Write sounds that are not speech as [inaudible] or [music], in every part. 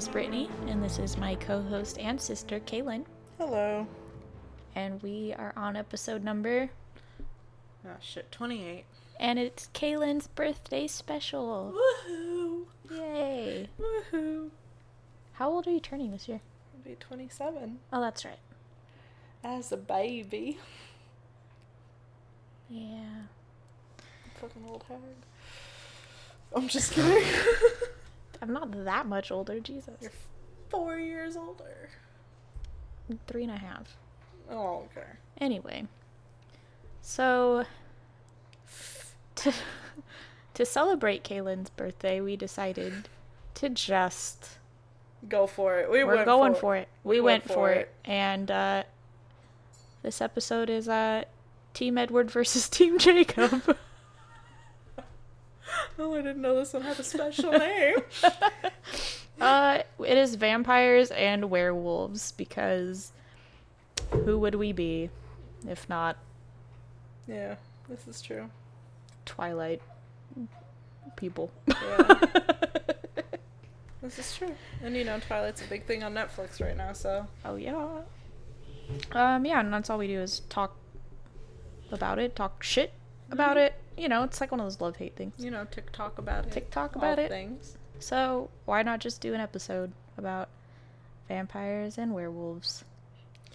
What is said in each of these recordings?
host, Brittany, and this is my co host and sister, Kaylin. Hello. And we are on episode number, Oh shit, 28. and it's Kaylin's birthday special. Woohoo! Yay! Woohoo! How old are you turning this year? I'll be 27 Oh, that's right. as a baby. Yeah. Fucking old hag. I'm just kidding. [laughs] I'm not that much older, Jesus. You're four years older. Three and a half. Oh, okay. Anyway, so [laughs] to to celebrate Kaylin's birthday, we decided to just Go for it. We we're going for, for it. We, We went, went for for it, and uh, this episode is uh, Team Edward versus [laughs] Team Jacob. [laughs] Oh, I didn't know this one had a special name. [laughs] uh, it is vampires and werewolves because who would we be if not yeah, this is true. Twilight people? Yeah. [laughs] This is true. And you know, Twilight's a big thing on Netflix right now, so. Oh yeah. Um yeah, and that's all we do is talk about it, talk shit about it. You know, it's like one of those love hate things. You know, TikTok about it. TikTok about it. Things. So why not just do an episode about vampires and werewolves?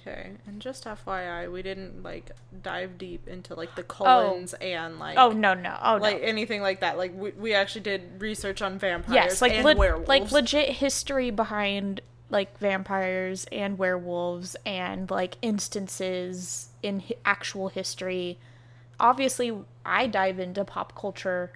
Okay, and just FYI, we didn't like dive deep into like the oh. Cullens and like Oh no no oh no like no. anything like that. Like we, we actually did research on vampires Yes, like and le- werewolves. like legit history behind like vampires and werewolves and like instances in hi- actual history. Obviously, I dive into pop culture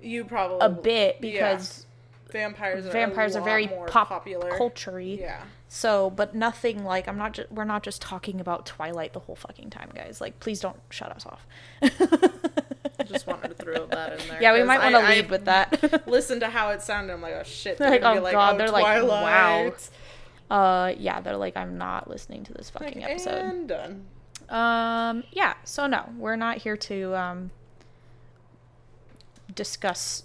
you probably a bit yeah. because vampires are vampires a are lot very pop popular. culture-y. Yeah, So, but nothing like I'm not just we're not just talking about Twilight the whole fucking time, guys. Like, please don't shut us off. I [laughs] just wanted to throw that in there. yeah, we might want to I lead with that. [laughs] Listen to how it sounded. I'm like, oh shit. They're Like, gonna oh, like, God, oh, they're like, wow. uh, yeah, they're like, I'm not listening to this Like, fucking episode. and done. Um, yeah. So no, we're not here to um discuss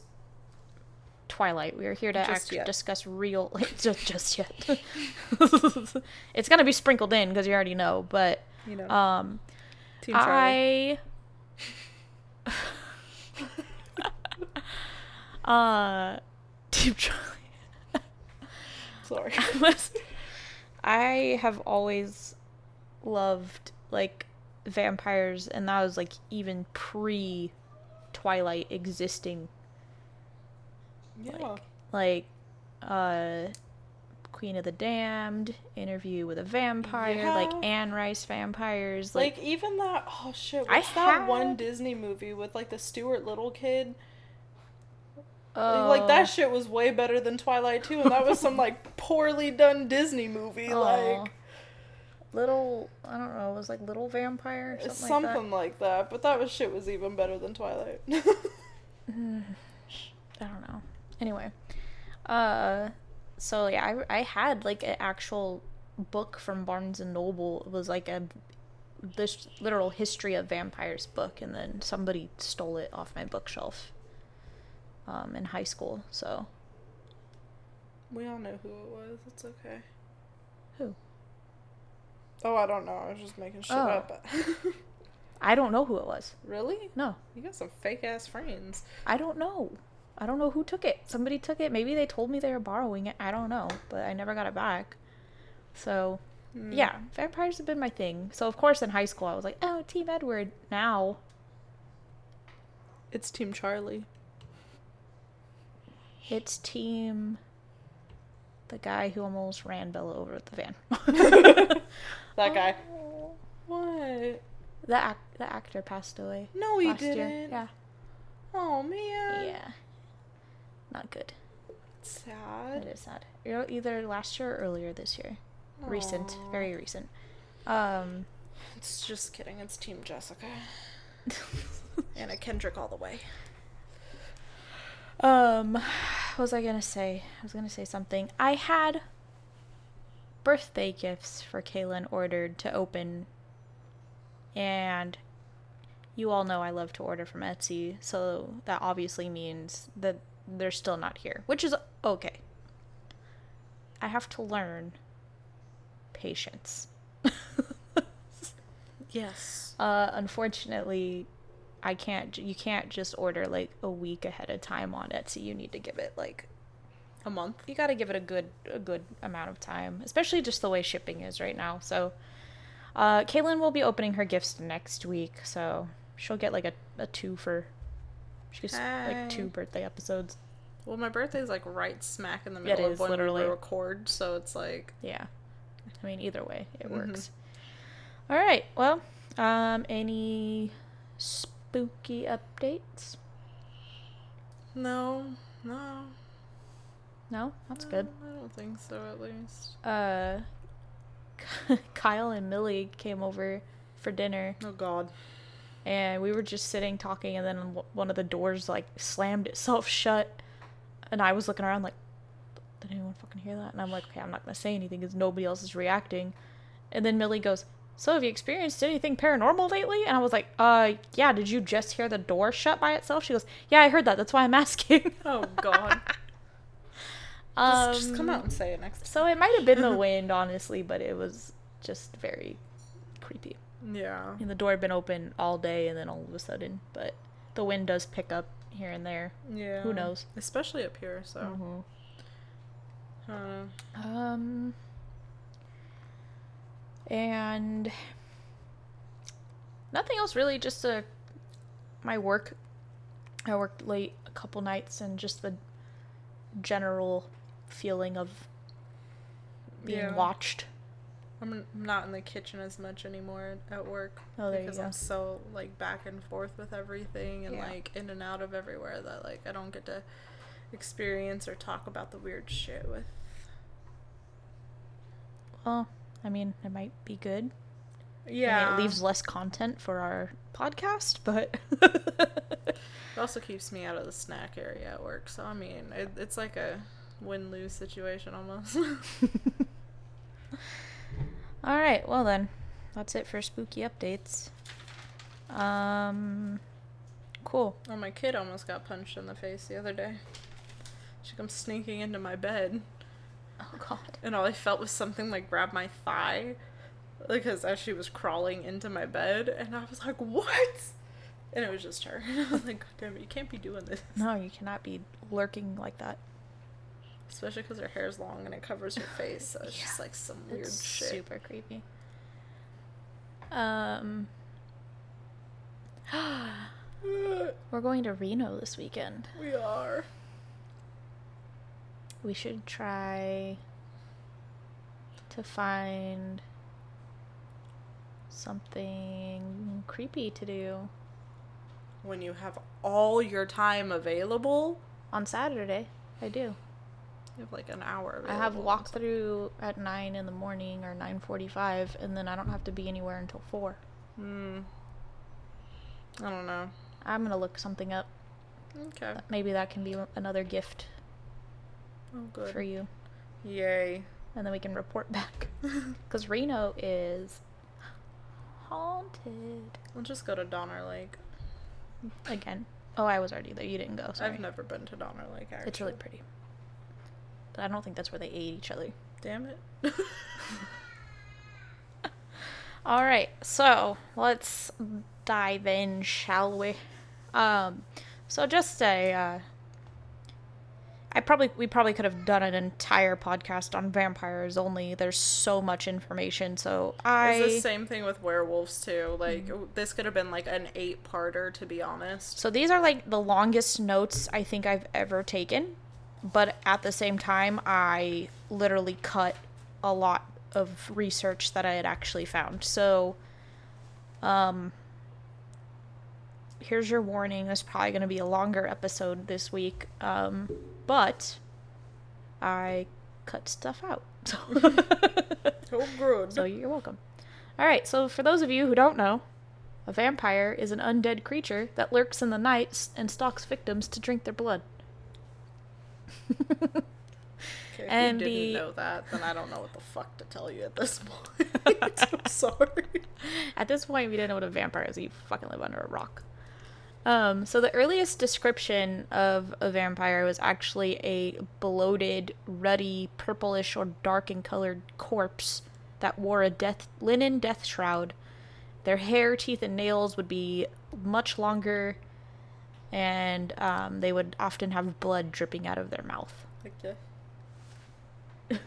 Twilight. We are here to Just act- discuss real [laughs] just just yet. [laughs] it's gonna be sprinkled in because you already know, but You know, um. Team. I [laughs] uh Team Charlie. Sorry. I was I have always loved like vampires and that was like even pre Twilight existing yeah. like uh Queen of the Damned, Interview with a Vampire, like Anne Rice vampires, Like, like, even that oh shit, I what's that one Disney movie with like the Stuart Little kid? oh, Like that shit was way better than Twilight too, and that was some like poorly done Disney movie. Aw. [laughs] Like little I don't know, it was like Little Vampire or something, something, like, that. But that was shit was even better than Twilight. like [laughs] [sighs] that. I don't know. Anyway, uh, so yeah, I I had like an actual book from Barnes and Noble. It was like a this literal history of vampires book, and then somebody stole it off my bookshelf. Um, in high school, so we all know who it was. It's okay. who? Oh, I don't know. I was just making shit Oh. up. [laughs] I don't know who it was. really? No, You got some fake ass friends. I don't know. I don't know who took it. Somebody took it. Maybe they told me they were borrowing it. I don't know, but I never got it back. So, Hmm. yeah, vampires have been my thing. So, of course, in high school, I was like, oh, Team Edward. Now, It's Team Charlie. it's Team. The guy who almost ran Bella over with the van. [laughs] [laughs] That guy. Oh. What? The, ac- the actor passed away. No, he didn't. Yeah. Oh man. Yeah. Not good. Sad. It is sad. You know, either last year or earlier this year. Recent. Very recent. Um. It's just kidding. It's Team Jessica. [laughs] Anna Kendrick all the way. Um, what was I gonna say? I was gonna say something. I had birthday gifts for Kaylin ordered to open, and you all know I love to order from Etsy, so that obviously means that they're still not here, which is okay. I have to learn patience. [laughs] Yes. Uh, unfortunately, I can't. You can't just order like a week ahead of time on Etsy. You need to give it like A month. you got to give it a good a good amount of time, especially just the way shipping is right now. So, uh, Kaylin will be opening her gifts next week, so she'll get like a, a two for she gets like two birthday episodes. Well, my birthday's like right smack in the Yeah, it middle is, of when literally. we record, so it's like Yeah, I mean either way it Mhm. works. All right, well, um, any spooky updates? no, no. No, that's good. I don't think so. At least. uh [laughs] Kyle and Millie came over for dinner Oh God. and we were just sitting talking and then one of the doors like slammed itself [laughs] shut and I was looking around like did anyone fucking hear that? And I'm like, okay, I'm not gonna say anything because nobody else is reacting. And then Millie goes, so have you experienced anything paranormal lately? And I was like, uh, yeah. Did you just hear the door shut by itself? She goes, yeah, I heard that. That's why I'm [laughs] asking. Oh God. Um, just, just come out and say it next. So it might have been the [laughs] wind, honestly, but it was just very creepy. Yeah. And the door had been open all day, and then all of a sudden, but the wind does pick up here and there. Yeah. Who knows? Especially up here. So. Mhm. Uh, Um, and nothing else really. Just uh my work. I worked late a couple nights, and just the general feeling of being Yeah. watched. I'm not in the kitchen as much anymore at work Oh, there you because. I'm so like back and forth with everything and Yeah. like in and out of everywhere that like I don't get to experience or talk about the weird shit with. Well, I mean, it might be good. I mean, Yeah. it leaves less content for our podcast, but [laughs] It also keeps me out of the snack area at work. So I mean, it, it's like a win lose situation almost. [laughs] all right. Well then, that's it for spooky updates. Um, cool. oh, my kid almost got punched in the face the other day. She comes sneaking into my bed. Oh God. and all I felt was something like grab my thigh, because as she was crawling into my bed, and I was like, "What?" And it was just her. [laughs] I was like, "God damn it, you can't be doing this." No, you cannot be lurking like that. Especially because her hair's long and it covers her [laughs] face, so it's just like some weird It's shit. super creepy. Um, [gasps] we're going to Reno this weekend. we are. We should try to find something creepy to do When you have all your time available, on Saturday. I do. You have like an hour. I have walkthrough at nine in the morning or nine forty-five, and then I don't have to be anywhere until four. Hmm. I don't know. I'm gonna look something up. Okay. Maybe that can be another gift Oh, good. for you, Yay. and then we can report back. [laughs] Because Reno is haunted We'll just go to Donner Lake. again. Oh, I was already there. You didn't go. Sorry. I've never been to Donner Lake. Actually. It's really pretty. But I don't think that's where they ate each other. Damn it. [laughs] All right, so let's dive in, shall we? Um, so just a, uh, I probably we probably could have done an entire podcast on vampires. Only there's so much information, so I It's the same thing with werewolves too. Like this could have been like an eight-parter, to be honest. So these are like the longest notes I think I've ever taken, but at the same time, I literally cut a lot of research that I had actually found. So, um, here's your warning. There's probably going to be a longer episode this week, um, but I cut stuff out. So. [laughs] Oh, good. So you're welcome. All right, so for those of you who don't know, a vampire is an undead creature that lurks in the night and stalks victims to drink their blood. [laughs] Okay, if and you didn't the- know that, then I don't know what the fuck to tell you at this [laughs] point. [laughs] I'm sorry. At this point, you didn't know what a vampire is, you fucking live under a rock. Um, so the earliest description of a vampire was actually a bloated, ruddy, purplish or dark in colored corpse that wore a death linen death shroud. Their hair, teeth, and nails would be much longer, and um, they would often have blood dripping out of their mouth. Okay. [laughs]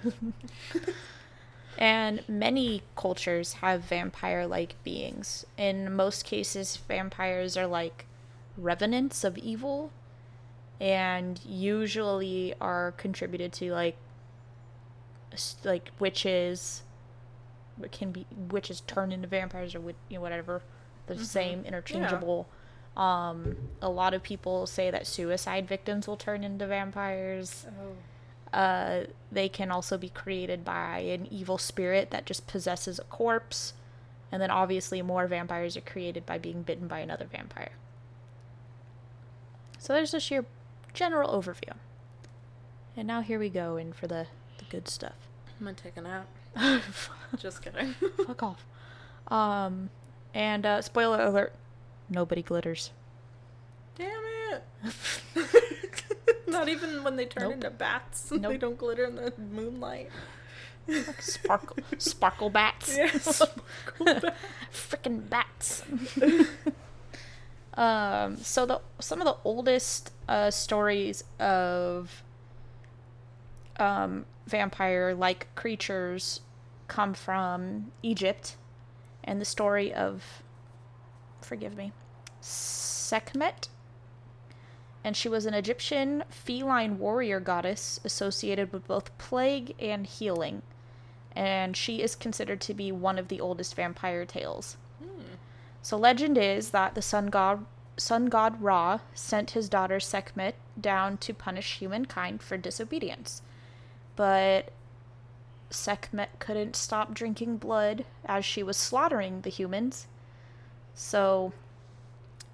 And many cultures have vampire like beings. In most cases, vampires are like revenants of evil and usually are contributed to like like witches can be witches turn into vampires or you know, whatever the same interchangeable um a lot of people say that suicide victims will turn into vampires Oh. uh, they can also be created by an evil spirit that just possesses a corpse. And then obviously, more vampires are created by being bitten by another vampire. So there's just your general overview. And now here we go in for the, the good stuff. I'm gonna take a nap. [laughs] Just kidding. Fuck off. Um, and uh, spoiler alert nobody glitters. Damn it. [laughs] Not even when they turn Nope. into bats. They don't glitter in the moonlight. Sparkle, sparkle bats. Yes. [laughs] Freaking [laughs] bats. um, so the some of the oldest uh, stories of um, vampire-like creatures come from Egypt, and the story of, forgive me, Sekhmet. And she was an Egyptian feline warrior goddess associated with both plague and healing and she is considered to be one of the oldest vampire tales. So legend is that the sun god sun god Ra sent his daughter Sekhmet down to punish humankind for disobedience. But Sekhmet couldn't stop drinking blood as she was slaughtering the humans. So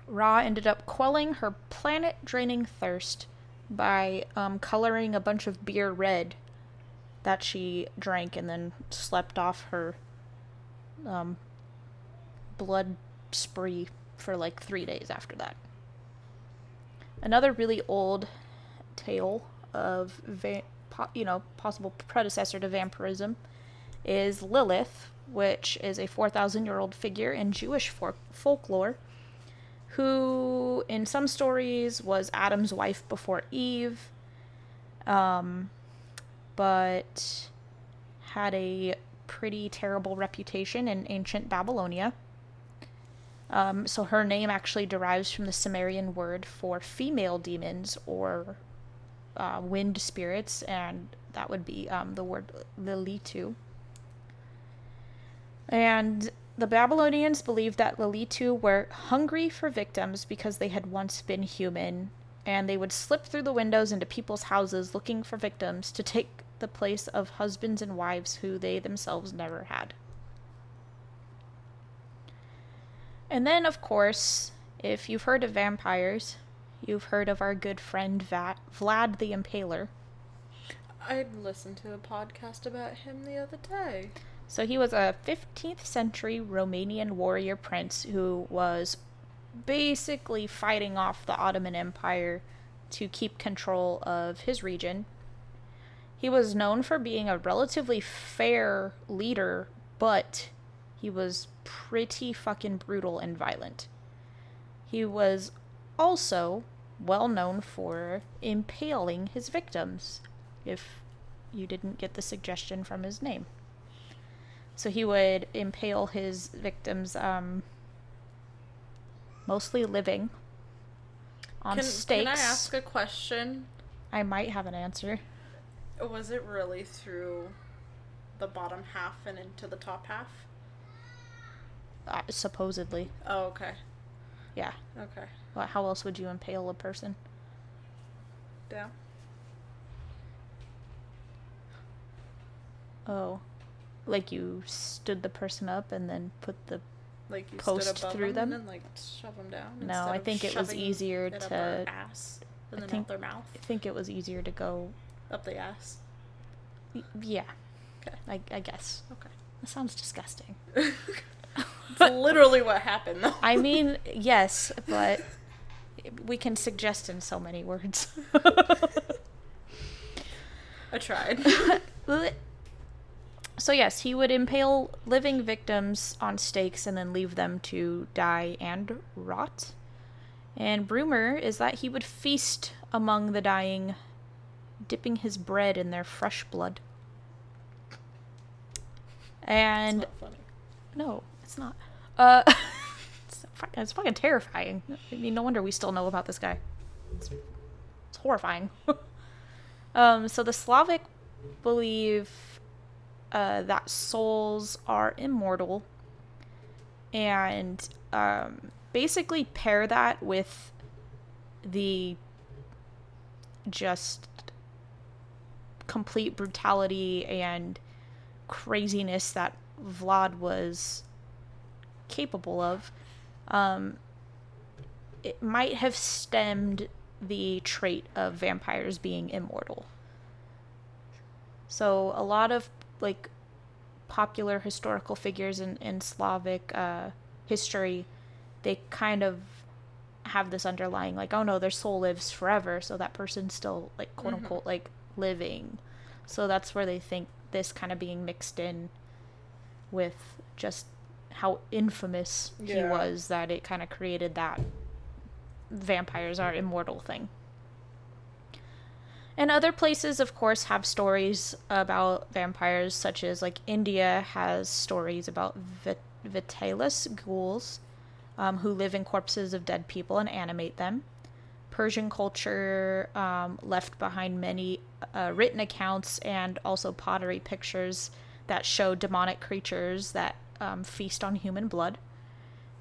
Ra ended up quelling her planet draining thirst by um, coloring a bunch of beer red that she drank and then slept off her um, blood spree for like three days after that. Another really old tale of va- po- you know possible predecessor to vampirism is Lilith, which is a 4,000 year old figure in Jewish for- folklore, who in some stories was Adam's wife before Eve. Um, but had a pretty terrible reputation in ancient Babylonia. Um, so her name actually derives from the Sumerian word for female demons or uh, wind spirits, and that would be um, the word Lilitu. And the Babylonians believed that Lilitu were hungry for victims because they had once been human, and they would slip through the windows into people's houses looking for victims to take the place of husbands and wives who they themselves never had. And then, of course, if you've heard of vampires, you've heard of our good friend Va- Vlad the Impaler. I listened to a podcast about him the other day. So he was a 15th century Romanian warrior prince who was basically fighting off the Ottoman Empire to keep control of his region. He was known for being a relatively fair leader, but he was pretty fucking brutal and violent. He was also well known for impaling his victims, if you didn't get the suggestion from his name. So he would impale his victims, um, mostly living, on Can, stakes. can I ask a question? I might have an answer. Was it really through the bottom half and into the top half? Uh, supposedly, Oh, okay. yeah. Okay. Well, how else would you impale a person? Down. Oh, like you stood the person up and then put the. Like you Post through them, and then like shove them down. No, I think it was easier it up their to- ass I and then think- out their mouth, I think it was easier to go. up the ass. y- Yeah, Okay. I, I guess. Okay. That sounds disgusting. [laughs] It's literally what happened, though. I mean, [laughs] yes, but we can suggest in so many words. [laughs] I tried. So yes, he would impale living victims on stakes and then leave them to die and rot. And rumor is that he would feast among the dying, dipping his bread in their fresh blood. And It's not funny. no, it's not. Uh, [laughs] it's, fucking, it's fucking terrifying. I mean, no wonder we still know about this guy. It's, it's horrifying. [laughs] um, so the Slavic believe uh, that souls are immortal, and um, basically pair that with the just complete brutality and craziness that Vlad was capable of, um, it might have stemmed the trait of vampires being immortal. So a lot of like popular historical figures in, in Slavic uh, history, they kind of have this underlying like, oh no, their soul lives forever, so that person's still like quote unquote like living. So that's where they think this kind of being mixed in with just how infamous he was that it kind of created that vampires are immortal thing. And other places, of course, have stories about vampires, such as like India has stories about vit- Vetalas ghouls um, who live in corpses of dead people and animate them. Persian culture um, left behind many uh, written accounts and also pottery pictures that show demonic creatures that um, feast on human blood.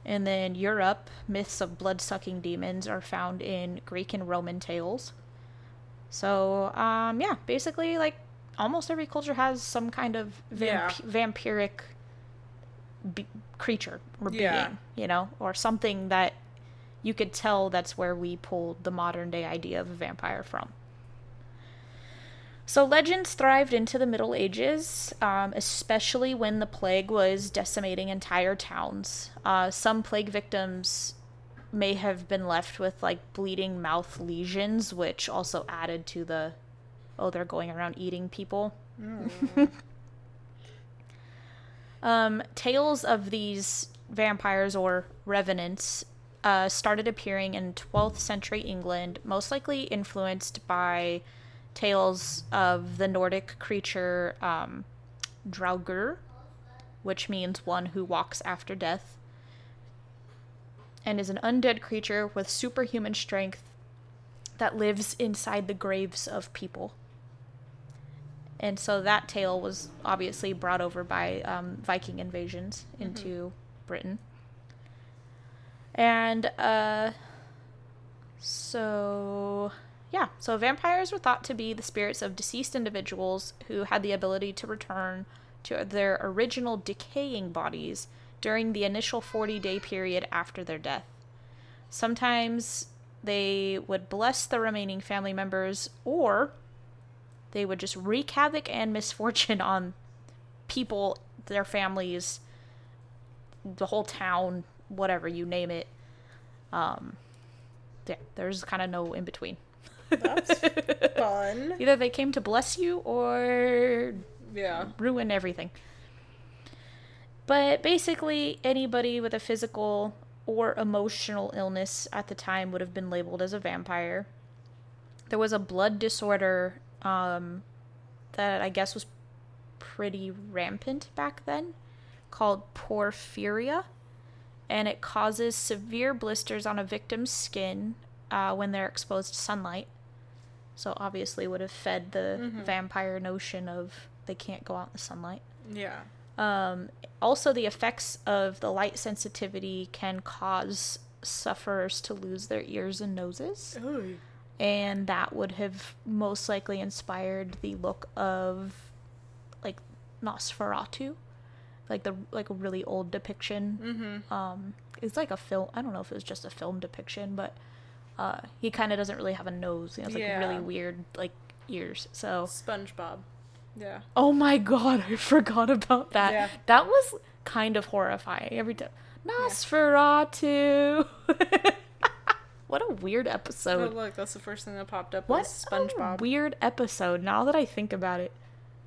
And then Europe, myths of blood sucking demons are found in Greek and Roman tales. So, um, yeah, basically, like almost every culture has some kind of vamp- vampiric be- creature or being, you know, or something that you could tell that's where we pulled the modern day idea of a vampire from. So legends thrived into the Middle Ages, um, especially when the plague was decimating entire towns. Uh, some plague victims may have been left with like bleeding mouth lesions, which also added to the oh they're going around eating people. [laughs] um, tales of these vampires or revenants uh, started appearing in 12th century England, most likely influenced by tales of the Nordic creature um, Draugr, which means one who walks after death, and is an undead creature with superhuman strength that lives inside the graves of people. And so that tale was obviously brought over by um, Viking invasions into Britain. And uh, so, yeah, so vampires were thought to be the spirits of deceased individuals who had the ability to return to their original decaying bodies during the initial 40 day period after their death. Sometimes they would bless the remaining family members, or they would just wreak havoc and [laughs] misfortune on people, their families, the whole town, whatever you name it. Um, yeah, there's kind of no in between. That's [laughs] fun. Either they came to bless you or Yeah. ruin everything. But basically, anybody with a physical or emotional illness at the time would have been labeled as a vampire. There was a blood disorder um, that I guess was pretty rampant back then called porphyria, and it causes severe blisters on a victim's skin uh, when they're exposed to sunlight. So obviously would have fed the vampire notion of they can't go out in the sunlight. Yeah. Um, also, the effects of the light sensitivity can cause sufferers to lose their ears and noses, Ooh. and that would have most likely inspired the look of like Nosferatu, like the like a really old depiction. Mm-hmm. Um, it's like a film. I don't know if it was just a film depiction, but uh, he kind of doesn't really have a nose. He has like really weird like ears. So SpongeBob. Yeah. Oh my god, I [laughs] forgot about that. Yeah. That was kind of horrifying every time. Nosferatu. [laughs] what a weird Oh, episode. look, that's the first thing that popped up. What SpongeBob. weird episode. Now that I think about it,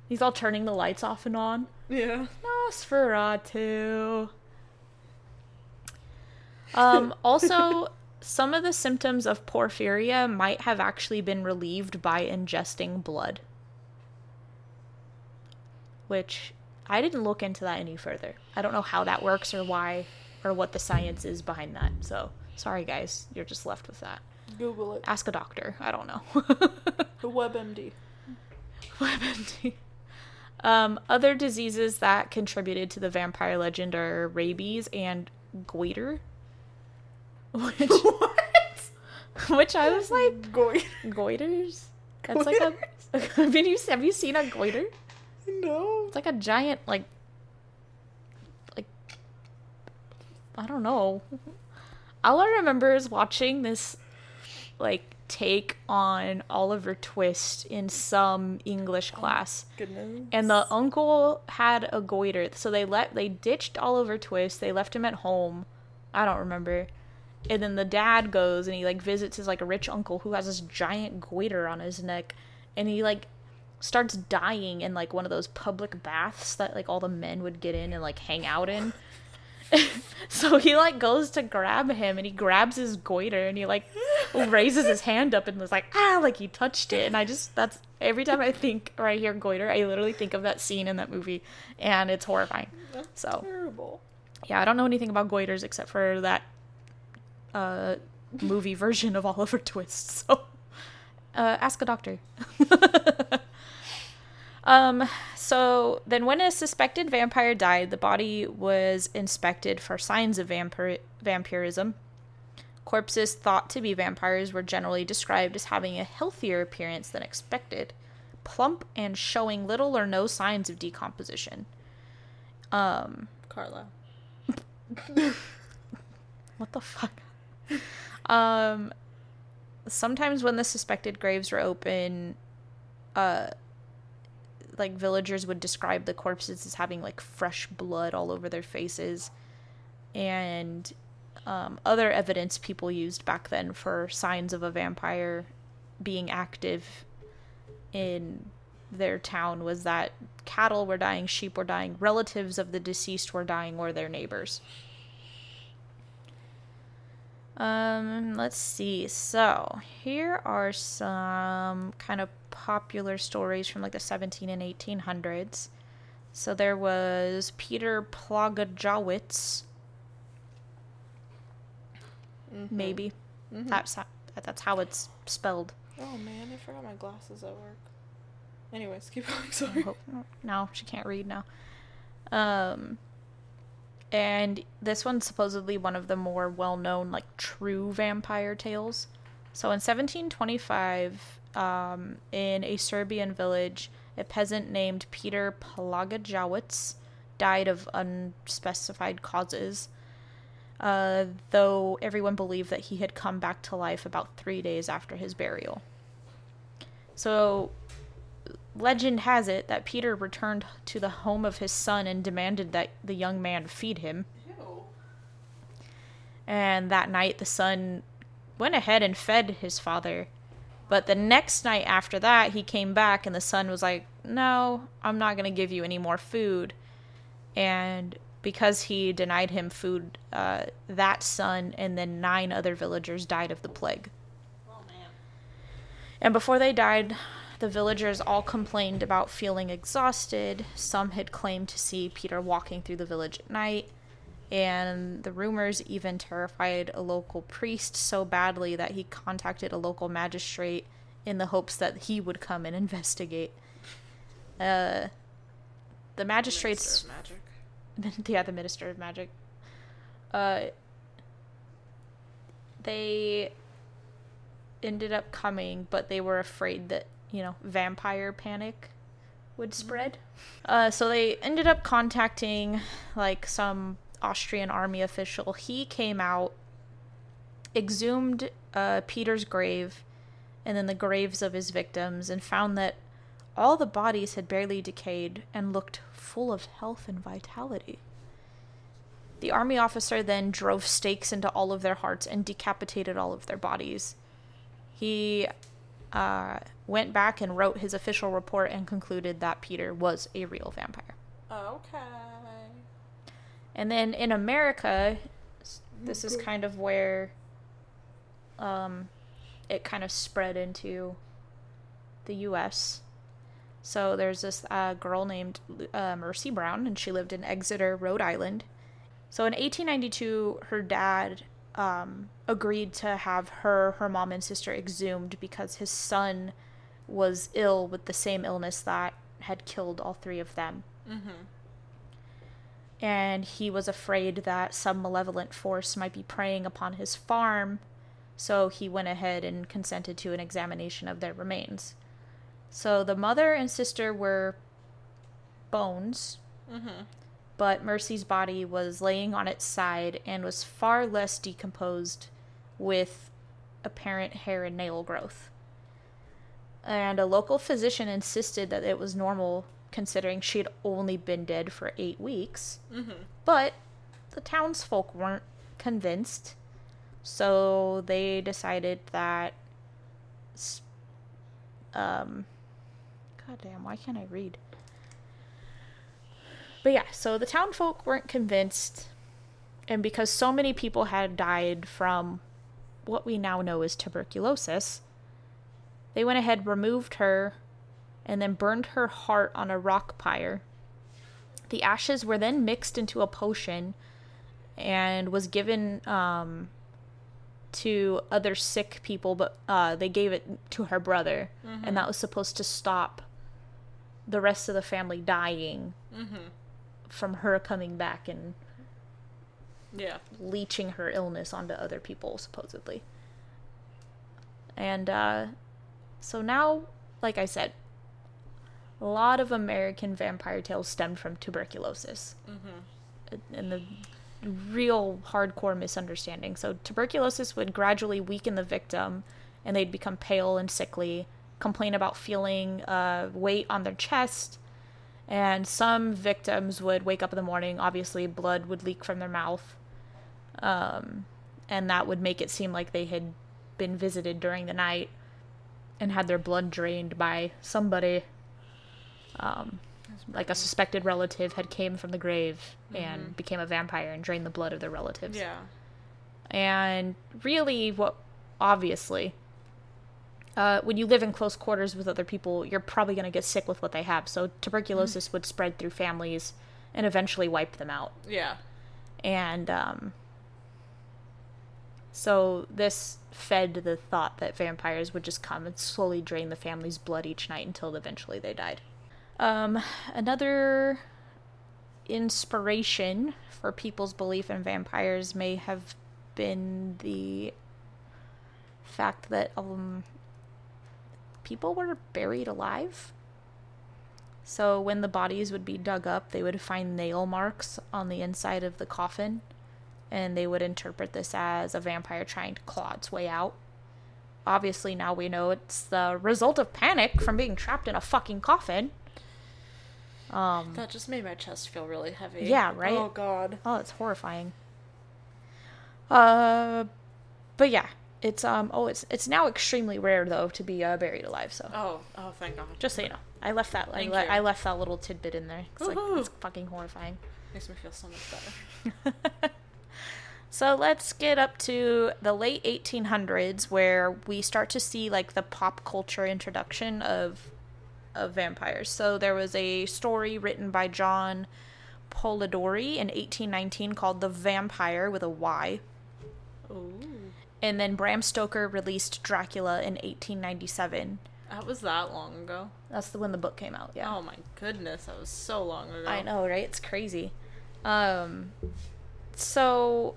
he's all turning the lights off and on. yeah. Nosferatu. Um, [laughs] also, some of the symptoms of porphyria might have actually been relieved by ingesting blood. Which I didn't look into that any further. I don't know how that works or why or what the science is behind that. So, sorry guys, you're just left with that. Google it. Ask a doctor. I don't know. The WebMD. [laughs] WebMD. Um, other diseases that contributed to the vampire legend are rabies and goiter. Which, [laughs] what? [laughs] which I was like, goiters? That's like a. mean, you have you seen a goiter? No. It's like a giant, like, like, I don't know. All I remember is watching this, like, take on Oliver Twist in some English oh, class. Goodness. And the uncle had a goiter, so they let they ditched Oliver Twist. They left him at home. I don't remember. And then the dad goes and he like visits his like rich uncle who has this giant goiter on his neck, and he like starts dying in like one of those public baths that like all the men would get in and like hang out in. [laughs] so he like goes to grab him and he grabs his goiter and he like raises his hand up and was like ah like he touched it and I just that's every time I think or I hear goiter I literally think of that scene in that movie and it's horrifying. That's So terrible. yeah, I don't know anything about goiters except for that uh movie version of Oliver Twist. So uh ask a doctor. [laughs] um so then when a suspected vampire died, the body was inspected for signs of vampir- vampirism. Corpses thought to be vampires were generally described as having a healthier appearance than expected, plump and showing little or no signs of decomposition. Um Carla. [laughs] What the fuck? um, sometimes when the suspected graves were open, uh, like villagers would describe the corpses as having like fresh blood all over their faces, and um, other evidence people used back then for signs of a vampire being active in their town was that cattle were dying, sheep were dying, relatives of the deceased were dying, or their neighbors. Um, let's see. So, here are some kind of popular stories from like the 17 and 1800s. So there was Peter Plagajowicz, Mm-hmm. maybe. That's how, that's how it's spelled. Oh man, I forgot my glasses at work. Anyways, keep [laughs] going. Sorry. No, she can't read now. Um, and this one's supposedly one of the more well-known, like true vampire tales. So in 1725, um, in a Serbian village, a peasant named Peter Pelagajowicz died of unspecified causes. Uh, though everyone believed that he had come back to life about three days after his burial. So legend has it that Peter returned to the home of his son and demanded that the young man feed him. Ew. And that night, the son went ahead and fed his father. But the next night after that, he came back, and the son was like, No, I'm not going to give you any more food. And because he denied him food, uh, that son and then nine other villagers died of the plague. Oh man. And before they died, the villagers all complained about feeling exhausted. Some had claimed to see Peter walking through the village at night. And the rumors even terrified a local priest so badly that he contacted a local magistrate in the hopes that he would come and [laughs] investigate. Uh, the magistrates Minister of Magic. [laughs] yeah, the Minister of Magic. Uh, they ended up coming, but they were afraid that you know vampire panic would spread. Uh, so they ended up contacting like some Austrian army official. He came out, exhumed uh, Peter's grave, and then the graves of his victims, and found that all the bodies had barely decayed and looked full of health and vitality. The army officer then drove stakes into all of their hearts and decapitated all of their bodies. He uh, went back and wrote his official report and concluded that Peter was a real vampire. Okay. And then in America, this is kind of where um, it kind of spread into the U.S. So there's this uh, girl named uh, Mercy Brown, and she lived in Exeter, Rhode Island. So in 1892, her dad um, agreed to have her, her mom, and sister exhumed because his son was ill with the same illness that had killed all three of them Mm-hmm. and he was afraid that some malevolent force might be preying upon his farm, so he went ahead and consented to an examination of their remains. So the mother and sister were bones, Mm-hmm. But Mercy's body was laying on its side and was far less decomposed with apparent hair and nail growth. And a local physician insisted that it was normal considering she had only been dead for eight weeks. Mm-hmm. But the townsfolk weren't convinced, so they decided that. Um, God damn, why can't I read? But yeah, so the townfolk weren't convinced, and because so many people had died from what we now know as tuberculosis, they went ahead, removed her, and then burned her heart on a rock pyre. The ashes were then mixed into a potion and was given um, to other sick people, but uh, they gave it to her brother, and that was supposed to stop the rest of the family dying Mm-hmm. From her coming back and Yeah. leeching her illness onto other people, supposedly. And uh, so now, like I said, a lot of American vampire tales stemmed from tuberculosis. Mm-hmm. And the real hardcore misunderstanding. So, tuberculosis would gradually weaken the victim, and they'd become pale and sickly, complain about feeling uh, weight on their chest, and some victims would wake up in the morning. Obviously, blood would leak from their mouth, um, and that would make it seem like they had been visited during the night and had their blood drained by somebody. Um, like a suspected relative had came from the grave and became a vampire and drained the blood of their relatives. Yeah. And really, what obviously, uh, when you live in close quarters with other people, you're probably going to get sick with what they have. So tuberculosis would spread through families and eventually wipe them out. Yeah. And um, so this fed the thought that vampires would just come and slowly drain the family's blood each night until eventually they died. Um, another inspiration for people's belief in vampires may have been the fact that um, people were buried alive. So when the bodies would be dug up, they would find nail marks on the inside of the coffin, and they would interpret this as a vampire trying to claw its way out. Obviously, now we know it's the result of panic from being trapped in a fucking coffin. Um, That just made my chest feel really heavy. Yeah, right? Oh God. Oh, it's horrifying. Uh, but yeah, it's um. Oh, it's it's now extremely rare though to be uh, buried alive. So Oh. Oh, thank God. just so you know, I left that. I, le-. I left that little tidbit in there. It's like it's fucking horrifying. Makes me feel so much better. [laughs] So let's get up to the late 1800s where we start to see like the pop culture introduction of of vampires. So there was a story written by John Polidori in 1819 called The Vampire with a Y. Ooh. And then Bram Stoker released Dracula in 1897. That was that long ago. That's the when the book came out. Yeah. Oh my goodness, that was so long ago. I know, right? It's crazy. Um, so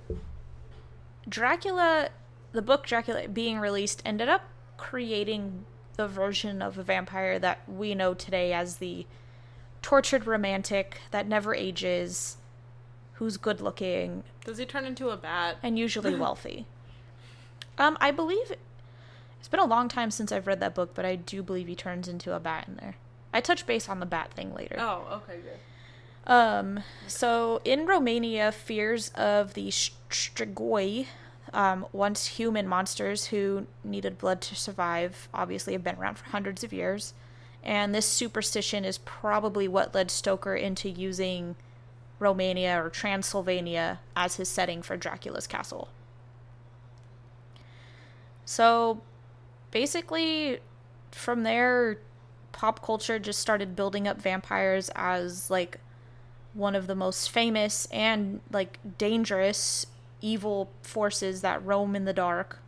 Dracula, the book Dracula being released, ended up creating the version of a vampire that we know today as the tortured romantic that never ages, who's good looking, Does he turn into a bat? and usually [laughs] wealthy. Um, I believe it's been a long time since I've read that book, but I do believe he turns into a bat in there. I touch base on the bat thing later. Oh, okay, good. Um, so in Romania, fears of the strigoi, um, once human monsters who needed blood to survive, obviously have been around for hundreds of years. And this superstition is probably what led Stoker into using Romania or Transylvania as his setting for Dracula's castle. So basically, from there, pop culture just started building up vampires as like one of the most famous and like dangerous evil forces that roam in the dark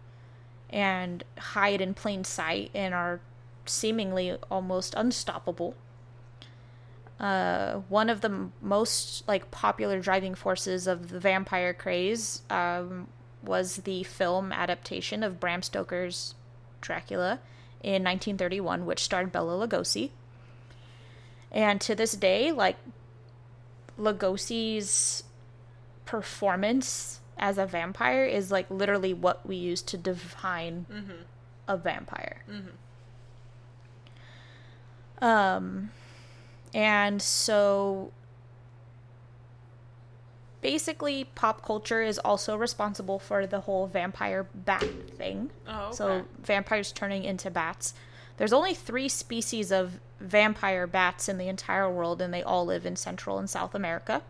and hide in plain sight and are seemingly almost unstoppable. Uh, one of the most like popular driving forces of the vampire craze um, was the film adaptation of Bram Stoker's Dracula in 1931, which starred Bela Lugosi. And to this day, like Lugosi's performance as a vampire is like literally what we use to define Mm-hmm. a vampire. Mm-hmm. Um, and so basically, pop culture is also responsible for the whole vampire bat thing. Oh, okay. So vampires turning into bats. There's only three species of vampire bats in the entire world, and they all live in Central and South America.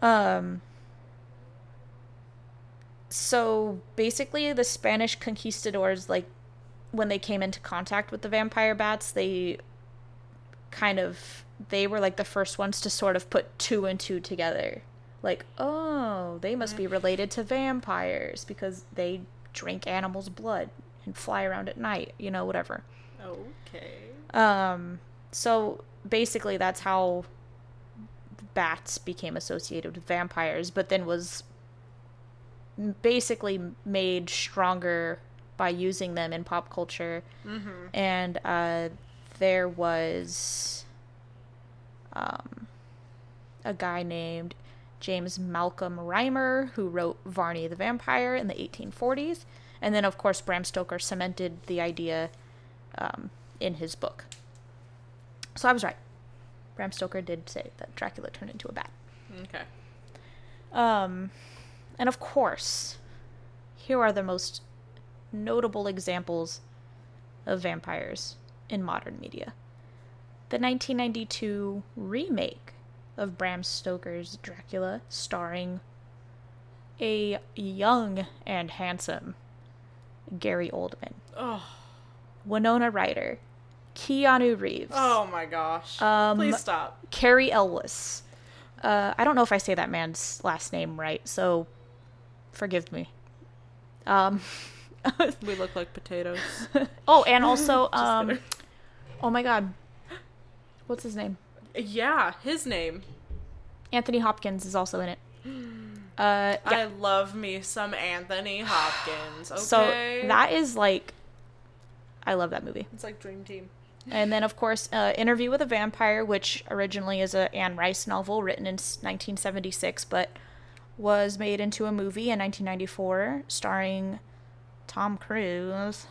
Um. So basically, the Spanish conquistadors, like, when they came into contact with the vampire bats, they kind of they were like the first ones to sort of put two and two together. Like, oh, they must be related to vampires because they drink animals' blood and fly around at night, you know, whatever. okay. Um, so basically, that's how bats became associated with vampires, but then was basically made stronger by using them in pop culture. Mm-hmm. And uh, there was um, a guy named James Malcolm Rymer who wrote Varney the Vampire in the 1840s. And then, of course, Bram Stoker cemented the idea um, in his book. So I was right. Bram Stoker did say that Dracula turned into a bat. Okay. Um, and of course, here are the most notable examples of vampires in modern media. The 1992 remake of Bram Stoker's Dracula, starring a young and handsome Gary Oldman, Oh. Winona Ryder, Keanu Reeves, Oh my gosh. Um, Please stop. Cary Elwes. Uh, I don't know if I say that man's last name right, so forgive me. Um, [laughs] We look like potatoes. [laughs] oh, and also, [laughs] um, oh my God, what's his name? yeah, his name. Anthony Hopkins is also in it. [gasps] Uh, yeah. I love me some Anthony Hopkins. [sighs] Okay. So that is like, I love that movie. it's like Dream Team. And then, of course, uh, Interview with a Vampire, which originally is a Anne Rice novel written in 1976, but was made into a movie in 1994, starring Tom Cruise.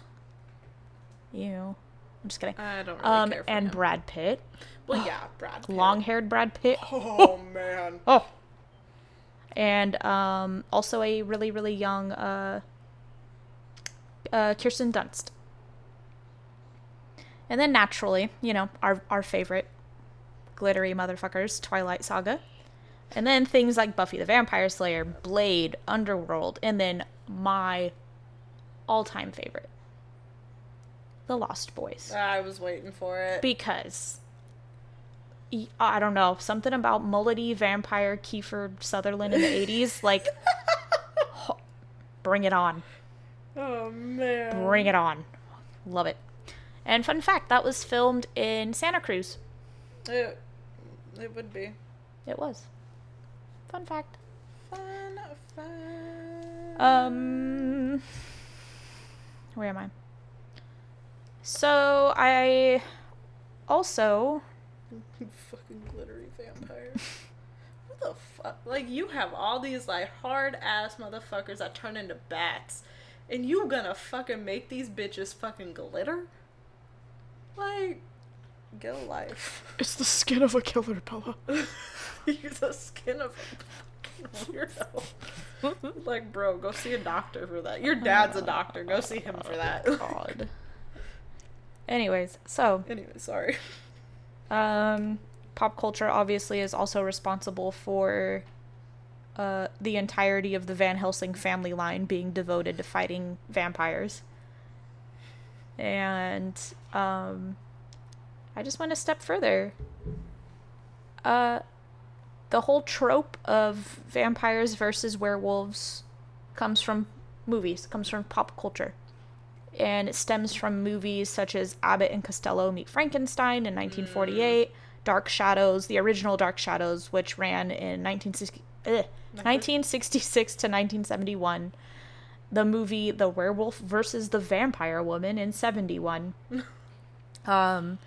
You. I'm just kidding. I don't really Um, care for and him. Brad Pitt, well, yeah, Brad. Pitt. long-haired Brad Pitt. Oh [laughs] man. Oh. And um, also a really, really young uh, uh, Kirsten Dunst. And then naturally, you know, our our favorite glittery motherfuckers, Twilight Saga. And then things like Buffy the Vampire Slayer, Blade, Underworld, and then my all-time favorite, The Lost Boys I was waiting for it. because I don't know something about mullety vampire Kiefer Sutherland in the eighties. Like, [laughs] bring it on, oh man. bring it on, love it. And fun fact, that was filmed in Santa Cruz. It, it would be It was. Fun fact. fun. Fun. Um, where am I? So I also [laughs] fucking glittery vampire. what the fuck? Like you have all these like hard ass motherfuckers that turn into bats, and you gonna fucking make these bitches fucking glitter? Like, Get a life. It's the skin of a killer, Bella. [laughs] You're the skin of a fucking weirdo. [laughs] like, bro, go see a doctor for that. Your dad's a doctor. Go see him for that. Oh God. Anyways, so anyway, sorry. um, pop culture obviously is also responsible for uh, the entirety of the Van Helsing family line being devoted to fighting vampires. And um, I just went a step further. Uh, the whole trope of vampires versus werewolves comes from movies, comes from pop culture. And it stems from movies such as Abbott and Costello Meet Frankenstein in 1948, Dark Shadows, the original Dark Shadows, which ran in 1960, ugh, 1966 to 1971. The movie The Werewolf versus the Vampire Woman in 71. [laughs] um,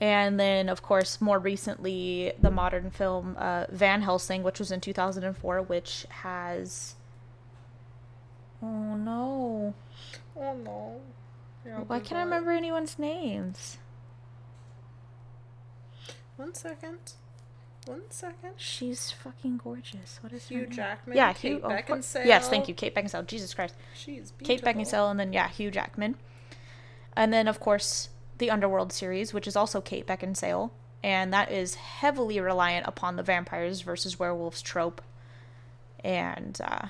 and then, of course, more recently, the modern film uh, Van Helsing, which was in 2004, which has. Oh no. Oh no. Why can't I remember anyone's names? One second. One second. She's fucking gorgeous. What is her Hugh name? Jackman. Yeah, Kate Hugh. oh, Beckinsale. Yes, thank you, Kate Beckinsale. Jesus Christ. She's Kate. Beckinsale, and then yeah, Hugh Jackman, and then of course the Underworld series, which is also Kate Beckinsale, and that is heavily reliant upon the vampires versus werewolves trope, and uh,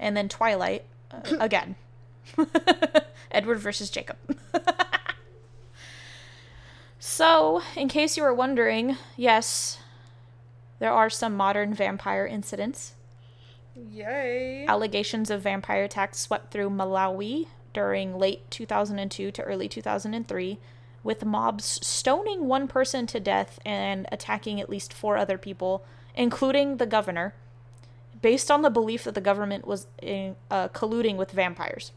and then Twilight uh, [coughs] again, [laughs] Edward versus Jacob. [laughs] so, in case you were wondering, yes, there are some modern vampire incidents. Yay. Allegations of vampire attacks swept through Malawi during late 2002 to early 2003, with mobs stoning one person to death and attacking at least four other people, including the governor, based on the belief that the government was in, uh, colluding with vampires.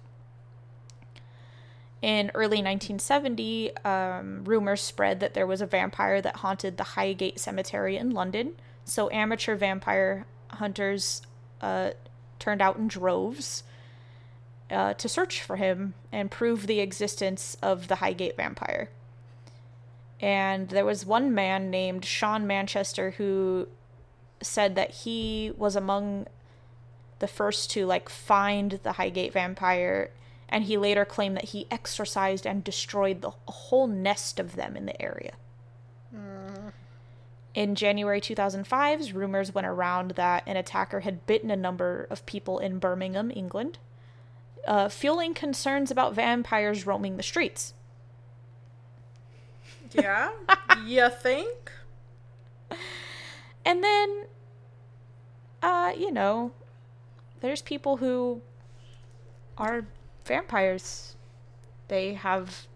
In early 1970, um, rumors spread that there was a vampire that haunted the Highgate Cemetery in London. So amateur vampire hunters uh, turned out in droves uh, to search for him and prove the existence of the Highgate vampire. And there was one man named Sean Manchester who said that he was among the first to like find the Highgate vampire and he later claimed that he exorcised and destroyed the a whole nest of them in the area. In January 2005, rumors went around that an attacker had bitten a number of people in Birmingham, England, uh, fueling concerns about vampires roaming the streets. Yeah. [laughs] you think? And then, uh, you know, there's people who are vampires. They have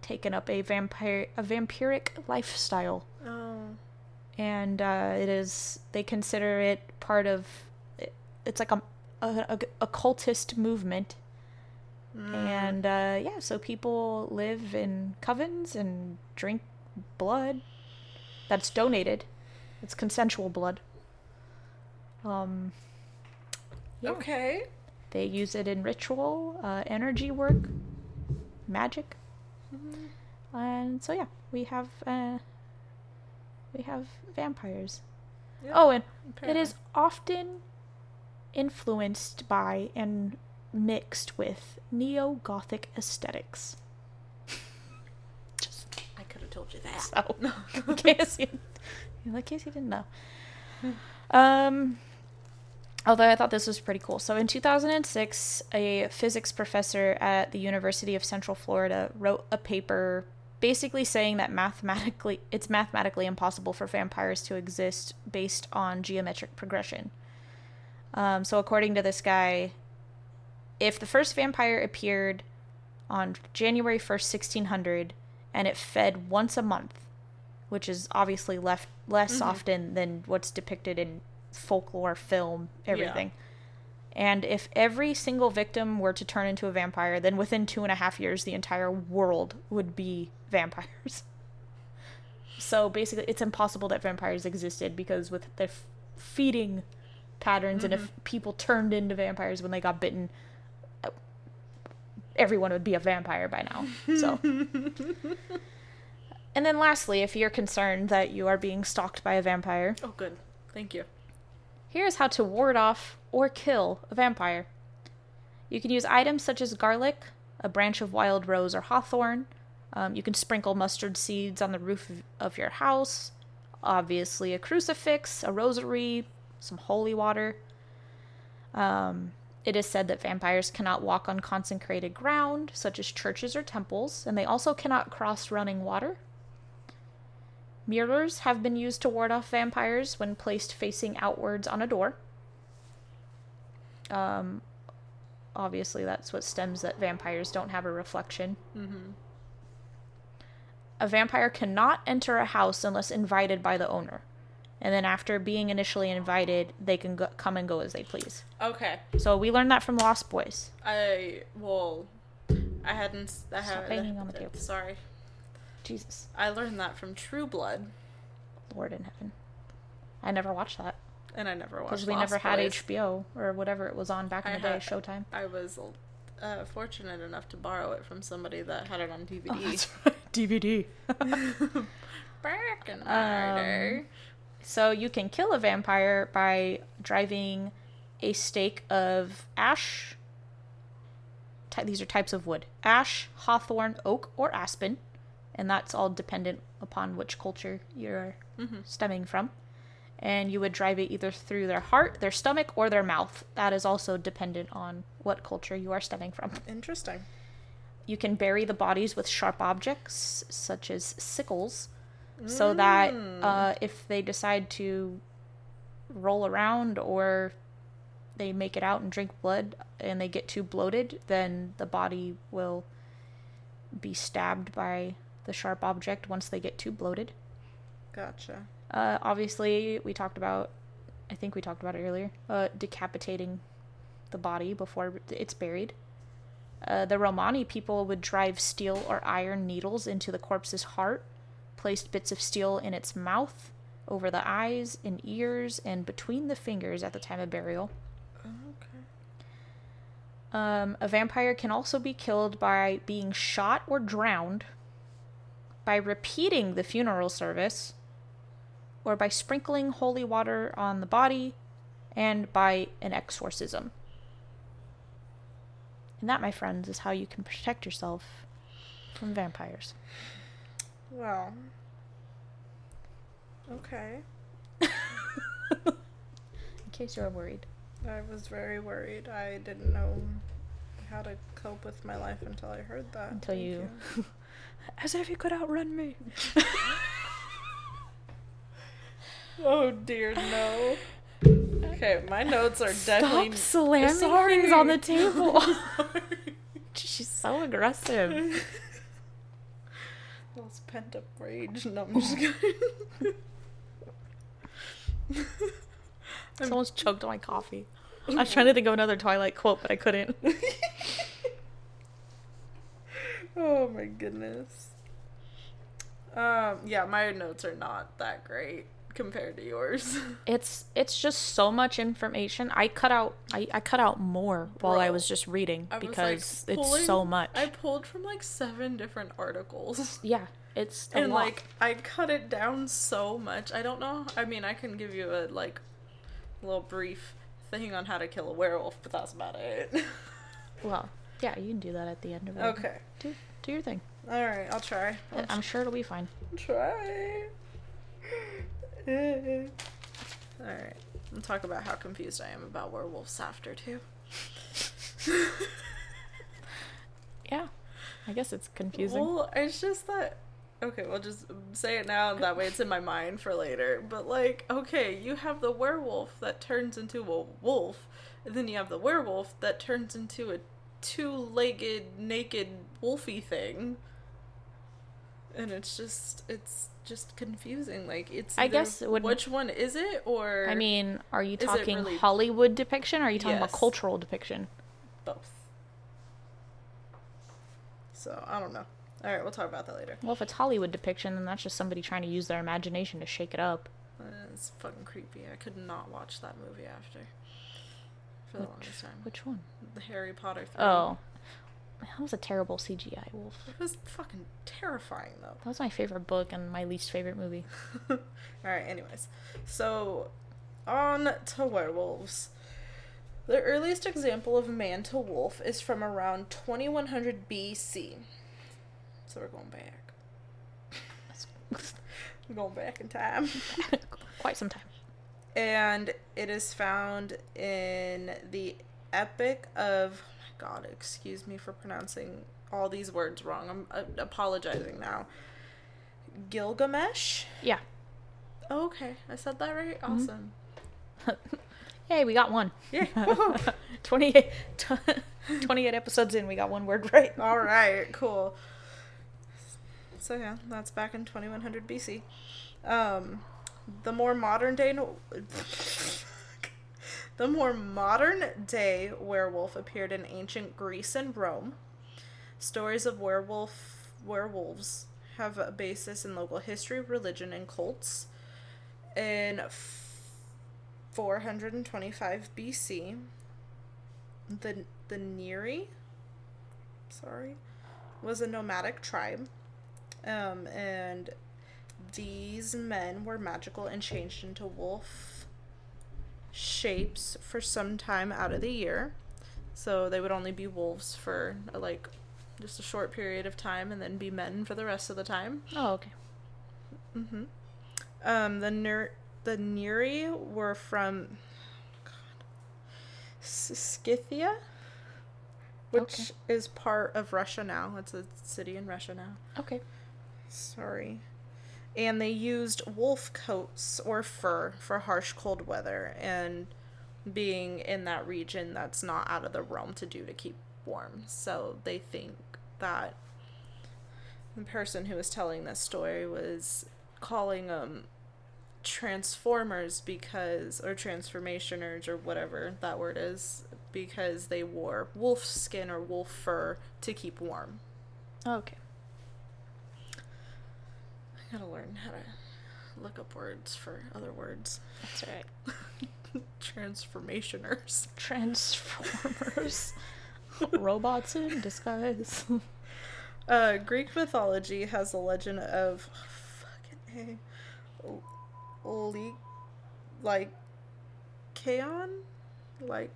taken up a vampire a vampiric lifestyle, Oh. and uh, it is they consider it part of. It's like a, a, a occultist movement, and uh, yeah, so people live in covens and drink blood that's donated. It's consensual blood. Um, yeah. Okay. They use it in ritual, uh, energy work, magic, and so yeah, we have uh, we have vampires. Yeah, Oh, and it apparently. is often influenced by and mixed with neo Gothic aesthetics. Just I could have told you that. so, in case you, in case you didn't know. [laughs] Um, although I thought this was pretty cool. So in 2006, a physics professor at the University of Central Florida wrote a paper basically saying that mathematically it's mathematically impossible for vampires to exist based on geometric progression. Um, so according to this guy, if the first vampire appeared on January 1st, 1600, and it fed once a month, which is obviously left less often than what's depicted in folklore, film, everything. And if every single victim were to turn into a vampire, then within two and a half years, the entire world would be vampires. [laughs] So basically, it's impossible that vampires existed because with the f- feeding patterns, and if people turned into vampires when they got bitten, uh, everyone would be a vampire by now. So. [laughs] And then lastly, if you're concerned that you are being stalked by a vampire, Oh, good. Thank you. Here's how to ward off or kill a vampire. You can use items such as garlic, a branch of wild rose or hawthorn. Um, you can sprinkle mustard seeds on the roof of- your house. Obviously, a crucifix, a rosary, some holy water. Um, it is said that vampires cannot walk on consecrated ground, such as churches or temples, and they also cannot cross running water. Mirrors have been used to ward off vampires when placed facing outwards on a door. Um, obviously, that's what stems that vampires don't have a reflection. Mm-hmm. A vampire cannot enter a house unless invited by the owner. And then, after being initially invited, they can go- come and go as they please. Okay. So, we learned that from Lost Boys. I well, I hadn't. I Stop had, banging on the table. Sorry, Jesus, I learned that from True Blood, Lord in heaven. I never watched that and I never watched. because we Lost never had Boys. HBO or whatever it was on back in I the day, had- Showtime. I was uh, fortunate enough to borrow it from somebody that had it on DVD. Oh, that's [laughs] right. DVD. Back in my Um, day. So you can kill a vampire by driving a stake of ash. Ty- these are types of wood: ash, hawthorn, oak, or aspen, and that's all dependent upon which culture you're Mhm. stemming from. And you would drive it either through their heart, their stomach, or their mouth. That is also dependent on what culture you are stemming from. Interesting. You can bury the bodies with sharp objects, such as sickles, so that uh, if they decide to roll around or they make it out and drink blood and they get too bloated, then the body will be stabbed by the sharp object once they get too bloated. Gotcha. Uh, obviously, we talked about, I think we talked about it earlier, uh, decapitating the body before it's buried. Uh, the Romani people would drive steel or iron needles into the corpse's heart, placed bits of steel in its mouth, over the eyes and ears, and between the fingers at the time of burial. Okay. Um, a vampire can also be killed by being shot or drowned, by repeating the funeral service, or by sprinkling holy water on the body, and by an exorcism. And that, my friends, is how you can protect yourself from vampires. Well. Okay. [laughs] In case you're worried. I was very worried. I didn't know how to cope with my life until I heard that. Until Thank you- [laughs] As if you could outrun me. [laughs] Oh dear, no. Okay, my notes are definitely. Stop slamming Sorry. things on the table. [laughs] She's so aggressive. [laughs] That was pent up rage. No, I'm just kidding. Someone's choked on my coffee. I was trying to think of another Twilight quote, but I couldn't. Oh my goodness. Um, yeah, my notes are not that great compared to yours. [laughs] It's it's just so much information. I cut out I, I cut out more while I was just reading was, like, because it's so much. I pulled from like seven different articles. [laughs] yeah, it's a and lot. like I cut it down so much. I don't know. I mean, I can give you a like little brief thing on how to kill a werewolf, but that's about it. [laughs] well, yeah, you can do that at the end of it. okay. Do your thing. All right, I'll try. I'll I'm sure it'll be fine. try. [laughs] All right. I'll talk about how confused I am about werewolves after too. [laughs] Yeah. I guess it's confusing. Well, it's just that. Okay, we'll just say it now, and that way it's in my mind for later. But like, okay, you have the werewolf that turns into a wolf, and then you have the werewolf that turns into a two-legged, naked, wolfy thing. And it's just, it's just confusing. Like, it's. I guess would- Which one is it, or I mean, are you talking really- Hollywood depiction or are you talking about cultural depiction? both? So I don't know. All right, we'll talk about that later. Well, if it's Hollywood depiction, then that's just somebody trying to use their imagination to shake it up. It's fucking creepy. I could not watch that movie after. For the Which, longest time. which one? The Harry Potter 3. Oh. that was a terrible CGI wolf. It was fucking terrifying though. That was my favorite book and my least favorite movie. [laughs] All right, anyways. So, on to werewolves. The earliest example of man to wolf is from around 2100 BC. So we're going back. [laughs] We're going back in time. [laughs] quite some time. And it is found in the Epic of. Oh my god, excuse me for pronouncing all these words wrong. I'm uh, apologizing now. Gilgamesh? Yeah. Oh, okay, I said that right? Awesome. [laughs] Yay, we got one. Yeah. [laughs] woohoo. 28, [laughs] 28 episodes in, we got one word right. All right, cool. So yeah, that's back in 2100 BC. Um, the more modern day, the more modern day werewolf appeared in ancient Greece and Rome. Stories of werewolf werewolves have a basis in local history, religion, and cults. In f- 425 BC, the the Neuri, sorry, was a nomadic tribe, um, and these men were magical and changed into wolf shapes for some time out of the year. So they would only be wolves for like just a short period of time, and then be men for the rest of the time. Oh, okay. Mm-hmm. Um, the Ner- the Neuri were from God, Scythia, which Okay. is part of Russia now. It's a city in Russia now. Okay. Sorry. And they used wolf coats or fur for harsh cold weather and being in that region that's not out of the realm to do to keep warm. So they think that the person who was telling this story was calling them transformers because or transformationers or whatever that word is because they wore wolf skin or wolf fur to keep warm. Okay. Gotta learn how to look up words for other words. That's alright. [laughs] Transformationers. Transformers. [laughs] Robots in disguise. [laughs] Uh, Greek mythology has a legend of fucking a le- like Kaon, like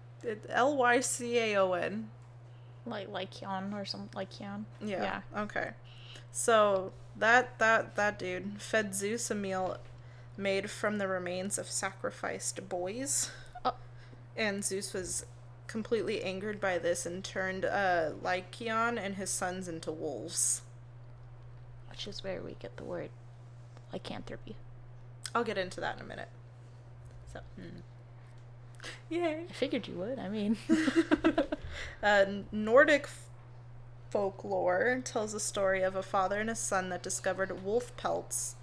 L Y C A O N. like Lycaon or something. Lycaon. Yeah. Okay. So that that that dude fed Zeus a meal made from the remains of sacrificed boys. Oh. And Zeus was completely angered by this and turned uh Lycaon and his sons into wolves. Which is where we get the word lycanthropy. I'll get into that in a minute. So, yay. I figured you would. I mean, [laughs] uh, Nordic folklore tells a story of a father and a son that discovered wolf pelts.